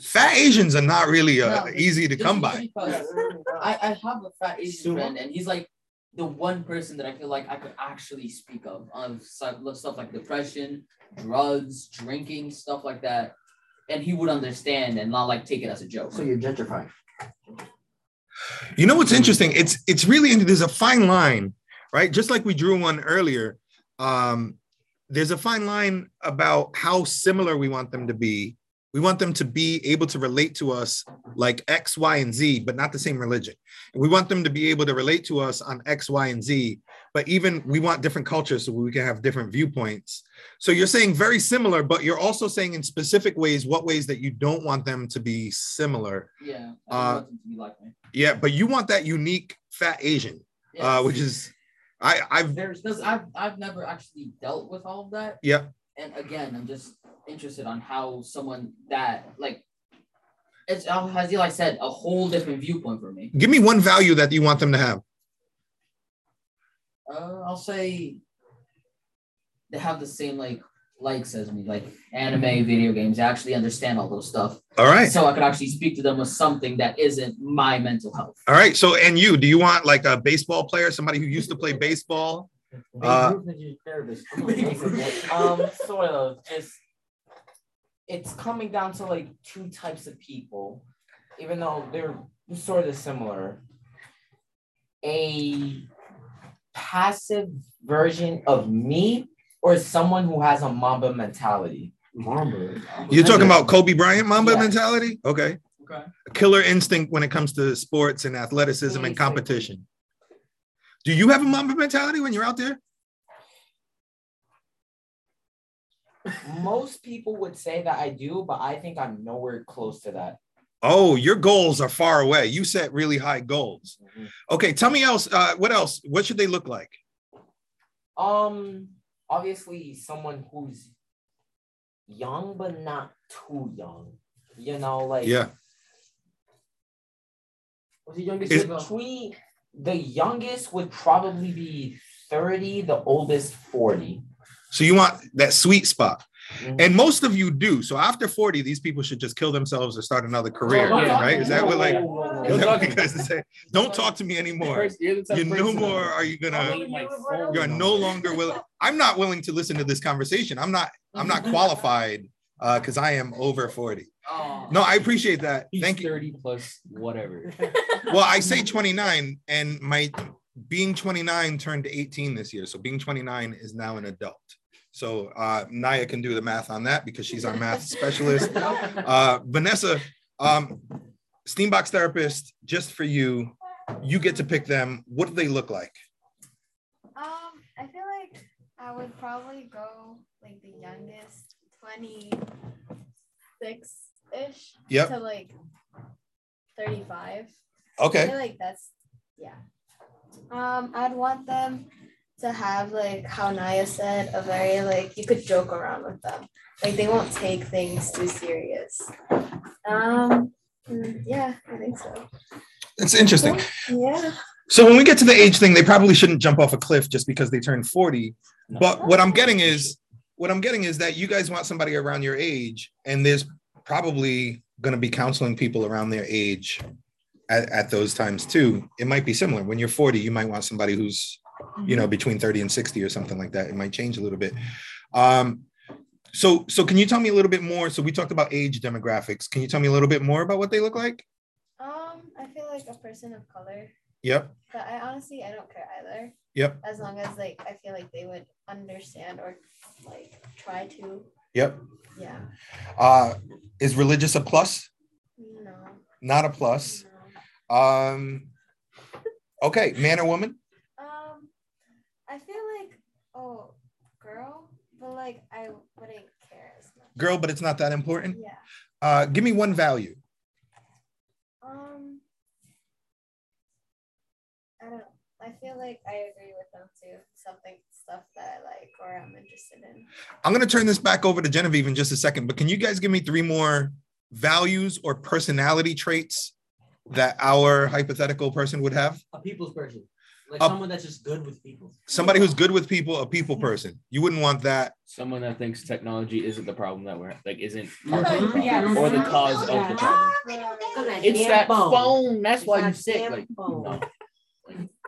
Fat Asians are not really uh,
No,
easy to come by.
I, I have a fat Asian
Sumo?
friend, and he's like the one person that I feel like I could actually speak of on stuff, stuff like depression, drugs, drinking, stuff like that, and he would understand and not like take it as a joke.
So you're gentrifying.
You know what's interesting? It's it's really there's a fine line, right? Just like we drew one earlier. Um, there's a fine line about how similar we want them to be. We want them to be able to relate to us like X, Y, and Z, but not the same religion. And we want them to be able to relate to us on X, Y, and Z, but even we want different cultures so we can have different viewpoints. So you're saying very similar, but you're also saying in specific ways what ways that you don't want them to be similar.
yeah, I
Uh,
don't want them to be like me.
Yeah, but you want that unique fat Asian, uh, which is I I've
there's I've I've never actually dealt with all of that.
yeah.
And again, I'm just interested on how someone that like it's uh, as Eli said, a whole different viewpoint for me.
Give me one value that you want them to have.
Uh, I'll say they have the same like likes as me, like anime, video games. I actually understand all those stuff.
All right.
So I could actually speak to them with something that isn't my mental health.
All right. So and you, do you want like a baseball player, somebody who used to play baseball? Uh,
um, sort of. Just it's coming down to like two types of people, even though they're sort of similar. A passive version of me, or someone who has a Mamba mentality.
Mamba.
You're talking about Kobe Bryant Mamba
Yeah.
mentality? Okay.
Okay.
A killer instinct when it comes to sports and athleticism and competition. Do you have a Mamba mentality when you're out there?
Most people would say that I do, but I think I'm nowhere close to that.
Oh, your goals are far away. You set really high goals. Okay, tell me else. Uh, what else? What should they look like?
Um, obviously, someone who's young but not too young. You know, like
Yeah.
The youngest
Is-
between the youngest would probably be 30, the oldest 40.
So you want that sweet spot.
Mhm.
And most of you do. So after 40, these people should just kill themselves or start another career,
Yeah.
right? Is that what like
Whoa,
is
Don't
that
talk
what
to
you
me.
guys say? Don't talk to me anymore.
You're the type
You no more are you gonna
I'll leave my phone
you're no longer willing. I'm not willing to listen to this conversation. I'm not I'm not qualified uh because I am over 40.
Oh.
No, I appreciate that. Thank you.
30 plus whatever.
Well, I say 29 and my being 29 turned 18 this year. So being 29 is now an adult. So uh Naya can do the math on that because she's our math specialist. Uh Vanessa, um STEAM Box therapist, just for you, you get to pick them. What do they look like?
Um, I feel like I would probably go like the youngest, 26 ish
Yep.
to like 35. I
Okay.
feel like that's, yeah. Um, I'd want them to have like how Naya said, a very like you could joke around with them. Like they won't take things too serious. Um mm, yeah, I think so.
It's interesting.
Yeah.
So when we get to the age thing, they probably shouldn't jump off a cliff just because they turn 40. But what I'm getting is what I'm getting is that you guys want somebody around your age, and there's probably going to be counseling people around their age at, at those times too. It might be similar. When you're 40, you might want somebody who's, you know, between 30 and 60 or something like that. It might change a little bit. Um, so so can you tell me a little bit more? So we talked about age demographics. Can you tell me a little bit more about what they look like?
Um, I feel like a person of color.
Yep.
But I honestly I don't care either.
Yep.
As long as like I feel like they would understand or like try to.
Yep.
Yeah.
Uh, is religious a plus?
No.
Not a plus. Um, okay, man or woman?
Um, I feel like oh, girl, but like I wouldn't care as much.
Girl, but it's not that important.
Yeah.
Uh, give me one value.
Um, I don't. know. I feel like I agree with them too. Something stuff that I like or I'm interested in.
I'm going to turn this back over to Genevieve in just a second, but can you guys give me three more values or personality traits that our hypothetical person would have?
A people's person. Like
A-
someone that's just good with people.
Somebody who's good with people, a people person. You wouldn't want that.
Someone that thinks technology isn't the problem that we're like isn't part of the problem
Yes.
or the cause of the problem. It's that phone. That's why you sick. Like no.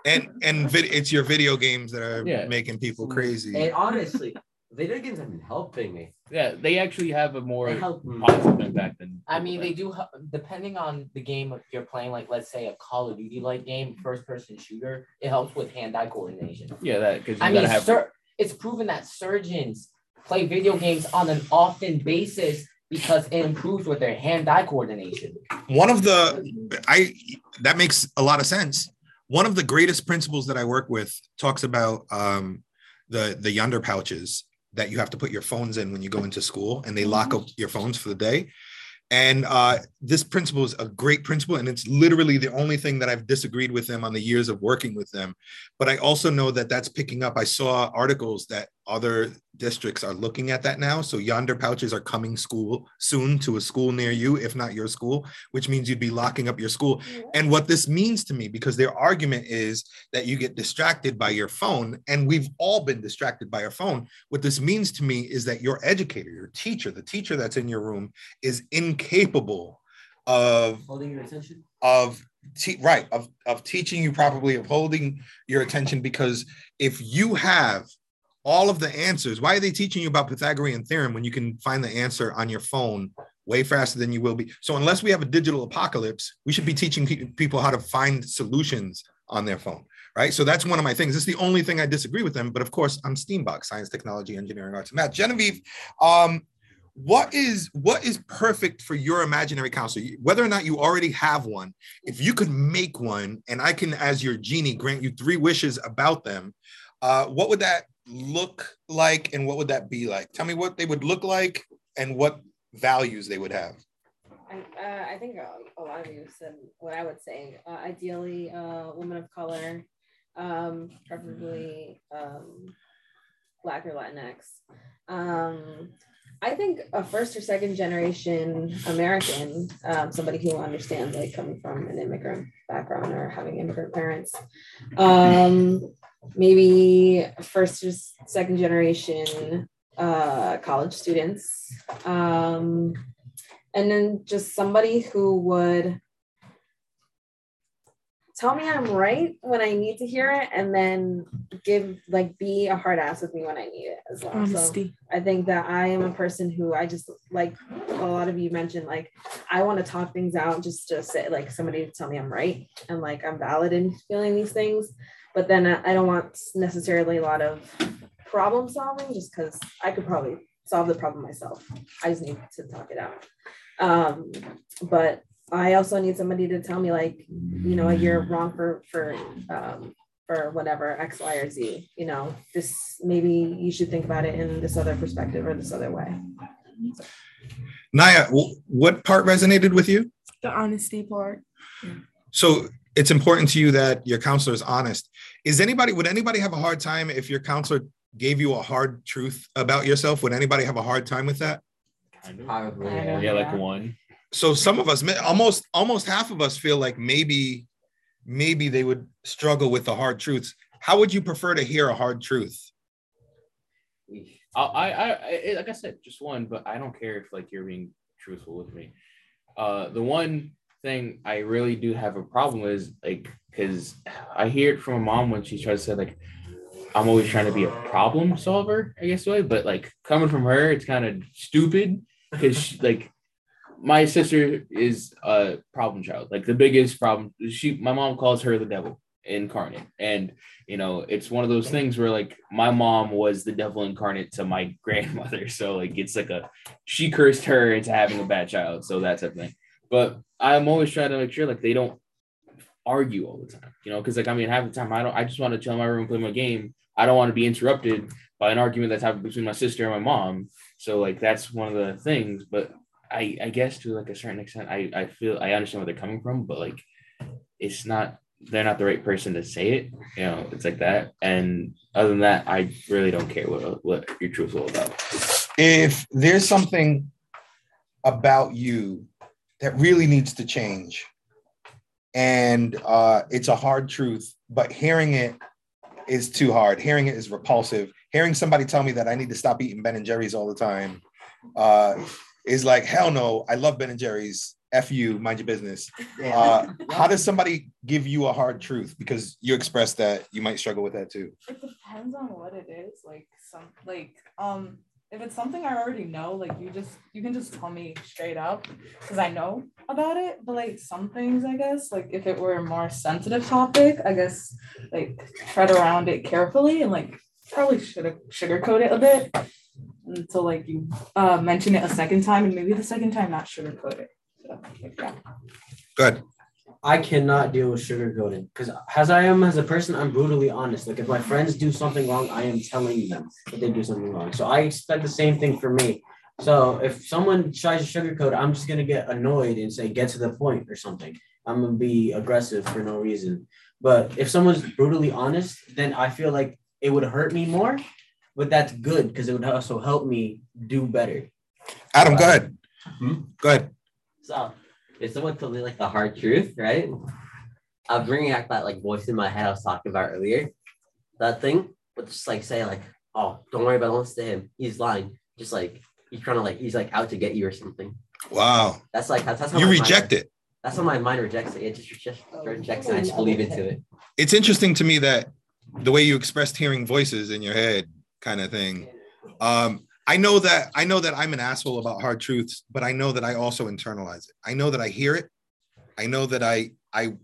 And and vid- it's your video games that are
Yeah.
making people crazy.
And honestly, video games have been helping me.
Yeah, they actually have a more
help
positive impact than
I mean, they do, depending on the game if you're playing, like, let's say a Call of Duty like game, first person shooter, it helps with hand eye coordination.
yeah that because you
I
gotta
mean,
have
sur- it's proven that surgeons play video games on an often basis because it improves with their hand eye coordination.
one of the i that makes a lot of sense one of the greatest principles that i work with talks about um, the the Yondr pouches that you have to put your phones in when you go into school and they lock up your phones for the day. And uh, this principle is a great principle and it's literally the only thing that i've disagreed with them on the years of working with them. But i also know that that's picking up. I saw articles that other districts are looking at that now. So Yondr pouches are coming school soon to a school near you if not your school which means you'd be locking up your school. And what this means to me because their argument is that you get distracted by your phone and we've all been distracted by our phone. What this means to me is that your educator your teacher the teacher that's in your room is incapable of
Holding your attention.
of te- right of of teaching you properly of holding your attention because if you have all of the answers why are they teaching you about pythagorean theorem when you can find the answer on your phone way faster than you will be? So unless we have a digital apocalypse we should be teaching pe- people how to find solutions on their phone right? So that's one of my things. It's the only thing i disagree with them but of course i'm STEAM Box science technology engineering arts and math. Genevieve um what is what is perfect for your imaginary counselor whether or not you already have one if you could make one and i can as your genie grant you three wishes about them uh, what would that look like and what would that be like tell me what they would look like and what values they would have
I, uh, I think a, lot of you said what I would say. Uh, ideally, a woman of color, um, preferably um, Black or Latinx. Um, I think a first or second generation American, um, somebody who understands like coming from an immigrant background or having immigrant parents. Um, maybe first or second generation uh, college students. Um, and then just somebody who would tell me I'm right when I need to hear it, and then give like be a hard ass with me when I need it as well.
Honesty.
So I think that I am a person who I just like a lot of you mentioned, like I want to talk things out just to say like somebody to tell me I'm right and like I'm valid in feeling these things, but then I I don't want necessarily a lot of problem solving just because I could probably solve the problem myself. I just need to talk it out. Um, but I also need somebody to tell me like, you know, you're wrong for for um, for whatever X, Y, or Z. You know, this maybe you should think about it in this other perspective or this other way.
naya what part resonated with you
The honesty part.
so it's important to you that your counselor is honest Is anybody would anybody have a hard time if your counselor gave you a hard truth about yourself? Would anybody have a hard time with that?
Kind of.
Probably.
I
yeah.
Yeah, like
Yeah.
one.
So some of us, almost almost half of us, feel like maybe maybe they would struggle with the hard truths. How would you prefer to hear a hard truth?
I, I, I, I- like I said, just one, but I don't care if like you're being truthful with me. Uh, the one thing I really do have a problem is like, because I hear it from my mom when she tries to say like, I'm always trying to be a problem solver, I guess way, but like coming from her, it's kind of stupid because like my sister is a problem child, like the biggest problem. She, my mom calls her the devil incarnate, and you know it's one of those things where like my mom was the devil incarnate to my grandmother. So like it's like a she cursed her into having a bad child. So that's a thing. But i'm always trying to make sure like they don't argue all the time you know because like i mean half the time i don't i just want to chill in my room play my game. I don't want to be interrupted by an argument that's happening between my sister and my mom. So like that's one of the things. But i i guess to like a certain extent i i feel i understand where they're coming from but like it's not they're not the right person to say it. You know, it's like that. And other than that, I really don't care what what you're truthful about.
If there's something about you that really needs to change, and uh, it's a hard truth, but hearing it is too hard. Hearing it is repulsive. Hearing somebody tell me that I need to stop eating Ben and Jerry's all the time uh, is like hell no. I love Ben and Jerry's. F you, mind your business. Uh, how does somebody give you a hard truth? Because you expressed that you might struggle with that too.
It depends on what it is. Like some like um if it's something I already know, like you just you can just tell me straight up because I know about it. But like some things, I guess, like if it were a more sensitive topic, I guess like tread around it carefully and like probably should have sugarcoat it a bit until like you uh mention it a second time and maybe the second time not sugarcoat it. So, yeah.
Good.
I cannot deal with sugarcoating because as I am as a person, I'm brutally honest. Like if my friends do something wrong, I am telling them that they do something wrong. So I expect the same thing for me. So if someone tries to sugarcoat, I'm just gonna get annoyed and say, get to the point or something. I'm gonna be aggressive for no reason. But if someone's brutally honest, then I feel like it would hurt me more. But that's good because it would also help me do better.
Adam, go ahead. Hmm? Go ahead.
So if someone told me like the hard truth, right? I'll bring back that like voice in my head I was talking about earlier. That thing, but just like say like, oh, don't worry about it, don't listen to him. He's lying. Just like he's trying to like he's like out to get you or something.
Wow.
That's like that's, that's how
You reject
mind,
it.
That's how my mind rejects it. It just, just rejects it. I just believe into it.
It's interesting to me that the way you expressed hearing voices in your head kind of thing. Um, I know that I know that I'm an asshole about hard truths, but I know that I also internalize it. I know that I hear it. I know that I I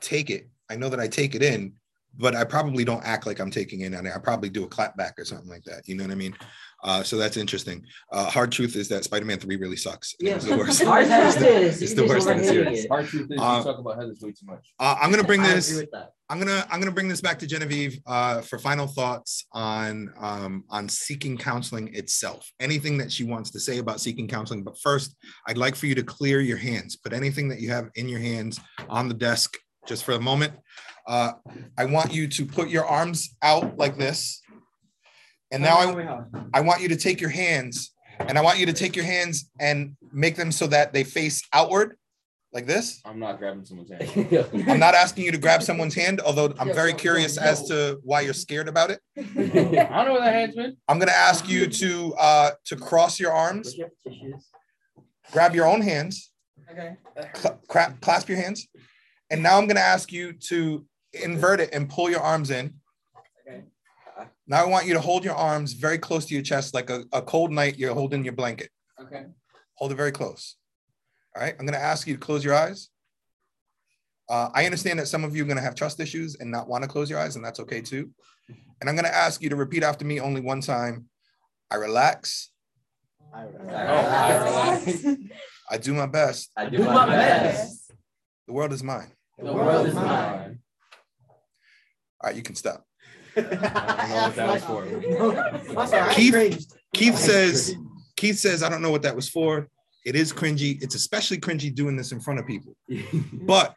take it. I know that I take it in, but I probably don't act like I'm taking it in. I probably do a clap back or something like that. You know what I mean? Uh, so that's interesting. Uh, hard truth is that Spider-Man 3 really sucks.
Yeah.
It's the worst.
Hard
It's
truth
the-
is,
it's
you
the worst in the series.
it.
Our truth is
Uh,
you talk about Heather's way too much.
Uh, I'm gonna bring this.
agree with that.
I'm gonna I'm gonna bring this back to Genevieve uh, for final thoughts on um, on seeking counseling itself. Anything that she wants to say about seeking counseling, but first, I'd like for you to clear your hands. Put anything that you have in your hands on the desk just for a moment. Uh, I want you to put your arms out like this, and now I I want you to take your hands, and I want you to take your hands and make them so that they face outward, like this.
I'm not grabbing someone's hand.
I'm not asking you to grab someone's hand, although I'm very curious as to why you're scared about it.
I don't know where that hand's been.
I'm gonna ask you to uh to cross your arms, grab your own hands,
Okay.
cl- clasp your hands, and now I'm gonna ask you to invert it and pull your arms in.
Okay.
Now I want you to hold your arms very close to your chest, like a, a cold night. You're holding your blanket.
Okay.
Hold it very close. All right. I'm going to ask you to close your eyes. Uh, I understand that some of you are going to have trust issues and not want to close your eyes, and that's okay too. And I'm going to ask you to repeat after me only one time. I relax.
I relax.
I do my best.
I do my best.
The world is mine.
The world is mine.
All right, you can stop.
I don't know what that was for.
I'm sorry, I
Keith- Keith says, Keith says, I don't know what that was for. It is cringy. It's especially cringy doing this in front of people. But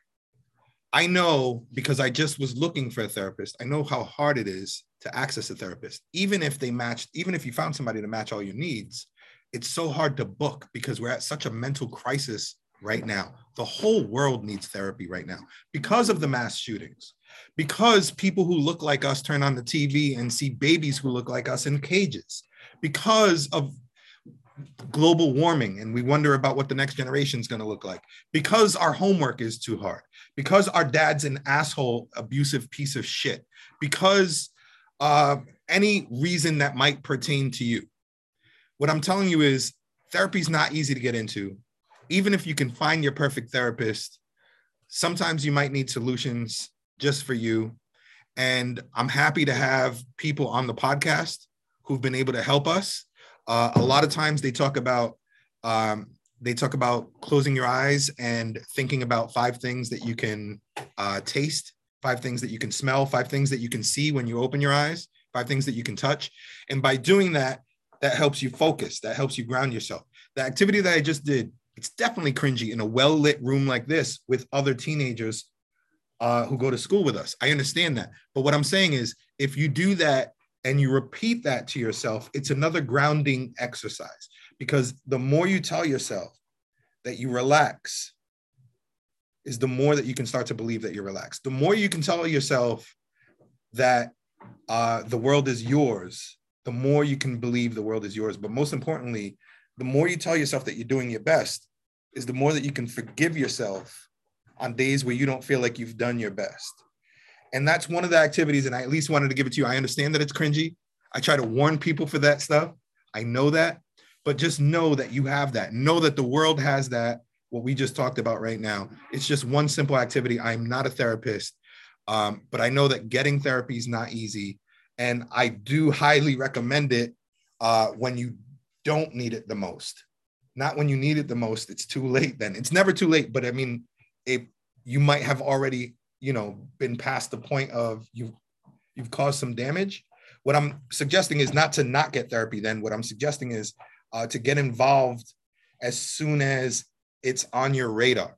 I know because I just was looking for a therapist. I know how hard it is to access a therapist. Even if they matched, even if you found somebody to match all your needs, it's so hard to book because we're at such a mental crisis right now. The whole world needs therapy right now because of the mass shootings, because people who look like us turn on the TV and see babies who look like us in cages, because of global warming and we wonder about what the next generation is going to look like because our homework is too hard because our dad's an asshole abusive piece of shit because uh, any reason that might pertain to you. What i'm telling you is therapy is not easy to get into. Even if you can find your perfect therapist sometimes you might need solutions just for you and i'm happy to have people on the podcast who've been able to help us uh, a lot of times they talk about um, they talk about closing your eyes and thinking about five things that you can uh, taste, five things that you can smell, five things that you can see when you open your eyes, five things that you can touch. And by doing that, that helps you focus, that helps you ground yourself. The activity that I just did, it's definitely cringy in a well lit room like this with other teenagers uh, who go to school with us. I understand that. But what I'm saying is, if you do that and you repeat that to yourself, it's another grounding exercise because the more you tell yourself that you relax, is the more that you can start to believe that you're relaxed. The more you can tell yourself that uh, the world is yours, the more you can believe the world is yours. But most importantly, the more you tell yourself that you're doing your best, is the more that you can forgive yourself on days where you don't feel like you've done your best. And that's one of the activities, and I at least wanted to give it to you. I understand that it's cringy. I try to warn people for that stuff. I know that, but just know that you have that. Know that the world has that, what we just talked about right now. It's just one simple activity. I'm not a therapist, um, but I know that getting therapy is not easy. And I do highly recommend it uh, when you don't need it the most. Not when you need it the most. It's too late then. It's never too late, but I mean, it, you might have already you know been past the point of you've you've caused some damage. What i'm suggesting is not to not get therapy then. What i'm suggesting is uh, to get involved as soon as it's on your radar.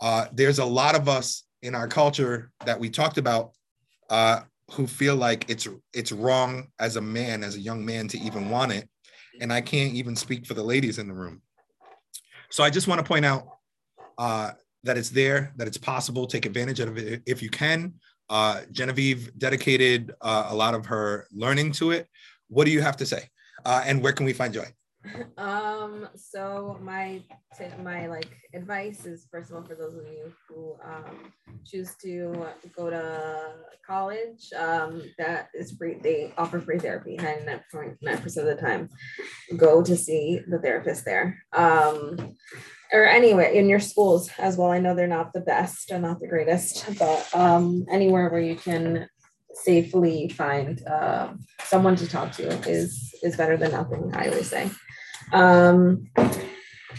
Uh, there's a lot of us in our culture that we talked about uh, who feel like it's it's wrong as a man as a young man to even want it. And i can't even speak for the ladies in the room. So i just want to point out uh, that it's there, that it's possible. Take advantage of it if you can. Uh, Genevieve dedicated uh, a lot of her learning to it. What do you have to say? Uh, and where can we find Joy?
Um, so my my like advice is first of all for those of you who um, choose to go to college, um, that is free. They offer free therapy 99.9% of the time. Go to see the therapist there. Um, or anyway in your schools as well. I know they're not the best and not the greatest, but um, anywhere where you can safely find uh, someone to talk to is is better than nothing. I always say. Um,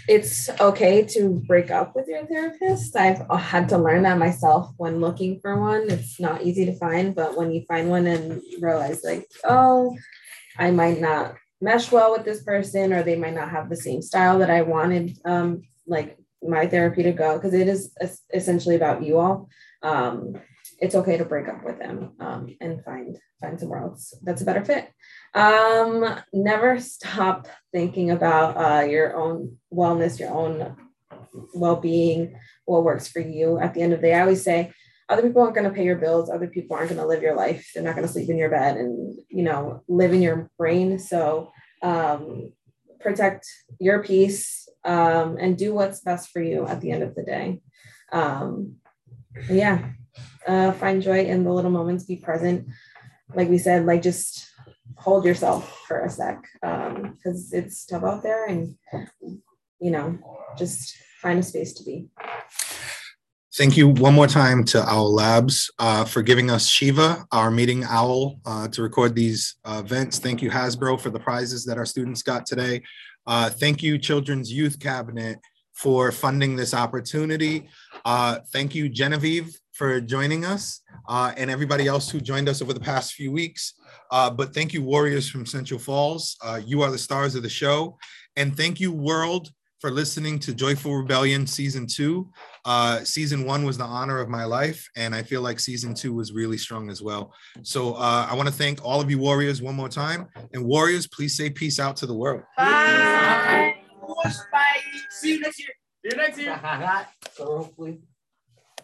it's okay to break up with your therapist. I've had to learn that myself when looking for one. It's not easy to find, but when you find one and realize, like, oh, I might not mesh well with this person, or they might not have the same style that I wanted um, like my therapy to go because it is essentially about you all um, it's okay to break up with them um, and find find somewhere else that's a better fit. Um, never stop thinking about uh, your own wellness your own well-being what works for you. At the end of the day i always say other people aren't going to pay your bills other people aren't going to live your life they're not going to sleep in your bed and you know live in your brain. So um, protect your peace um, and do what's best for you at the end of the day. Um, yeah, uh, find joy in the little moments, be present. Like we said, like just hold yourself for a sec because um, it's tough out there and, you know, just find a space to be.
Thank you one more time to Owl Labs uh, for giving us Shiva, our meeting owl, uh, to record these uh, events. Thank you, Hasbro, for the prizes that our students got today. Uh, thank you, Children's Youth Cabinet, for funding this opportunity. Uh, thank you, Genevieve, for joining us, uh, and everybody else who joined us over the past few weeks. Uh, but thank you, Warriors from Central Falls. Uh, you are the stars of the show. And thank you, world, for listening to Joyful Rebellion season two. Uh, season one was the honor of my life, and I feel like season two was really strong as well. So uh, I want to thank all of you warriors one more time. And warriors, please say peace out to the world.
Bye. Bye. See you next year. See you next year.
So hopefully.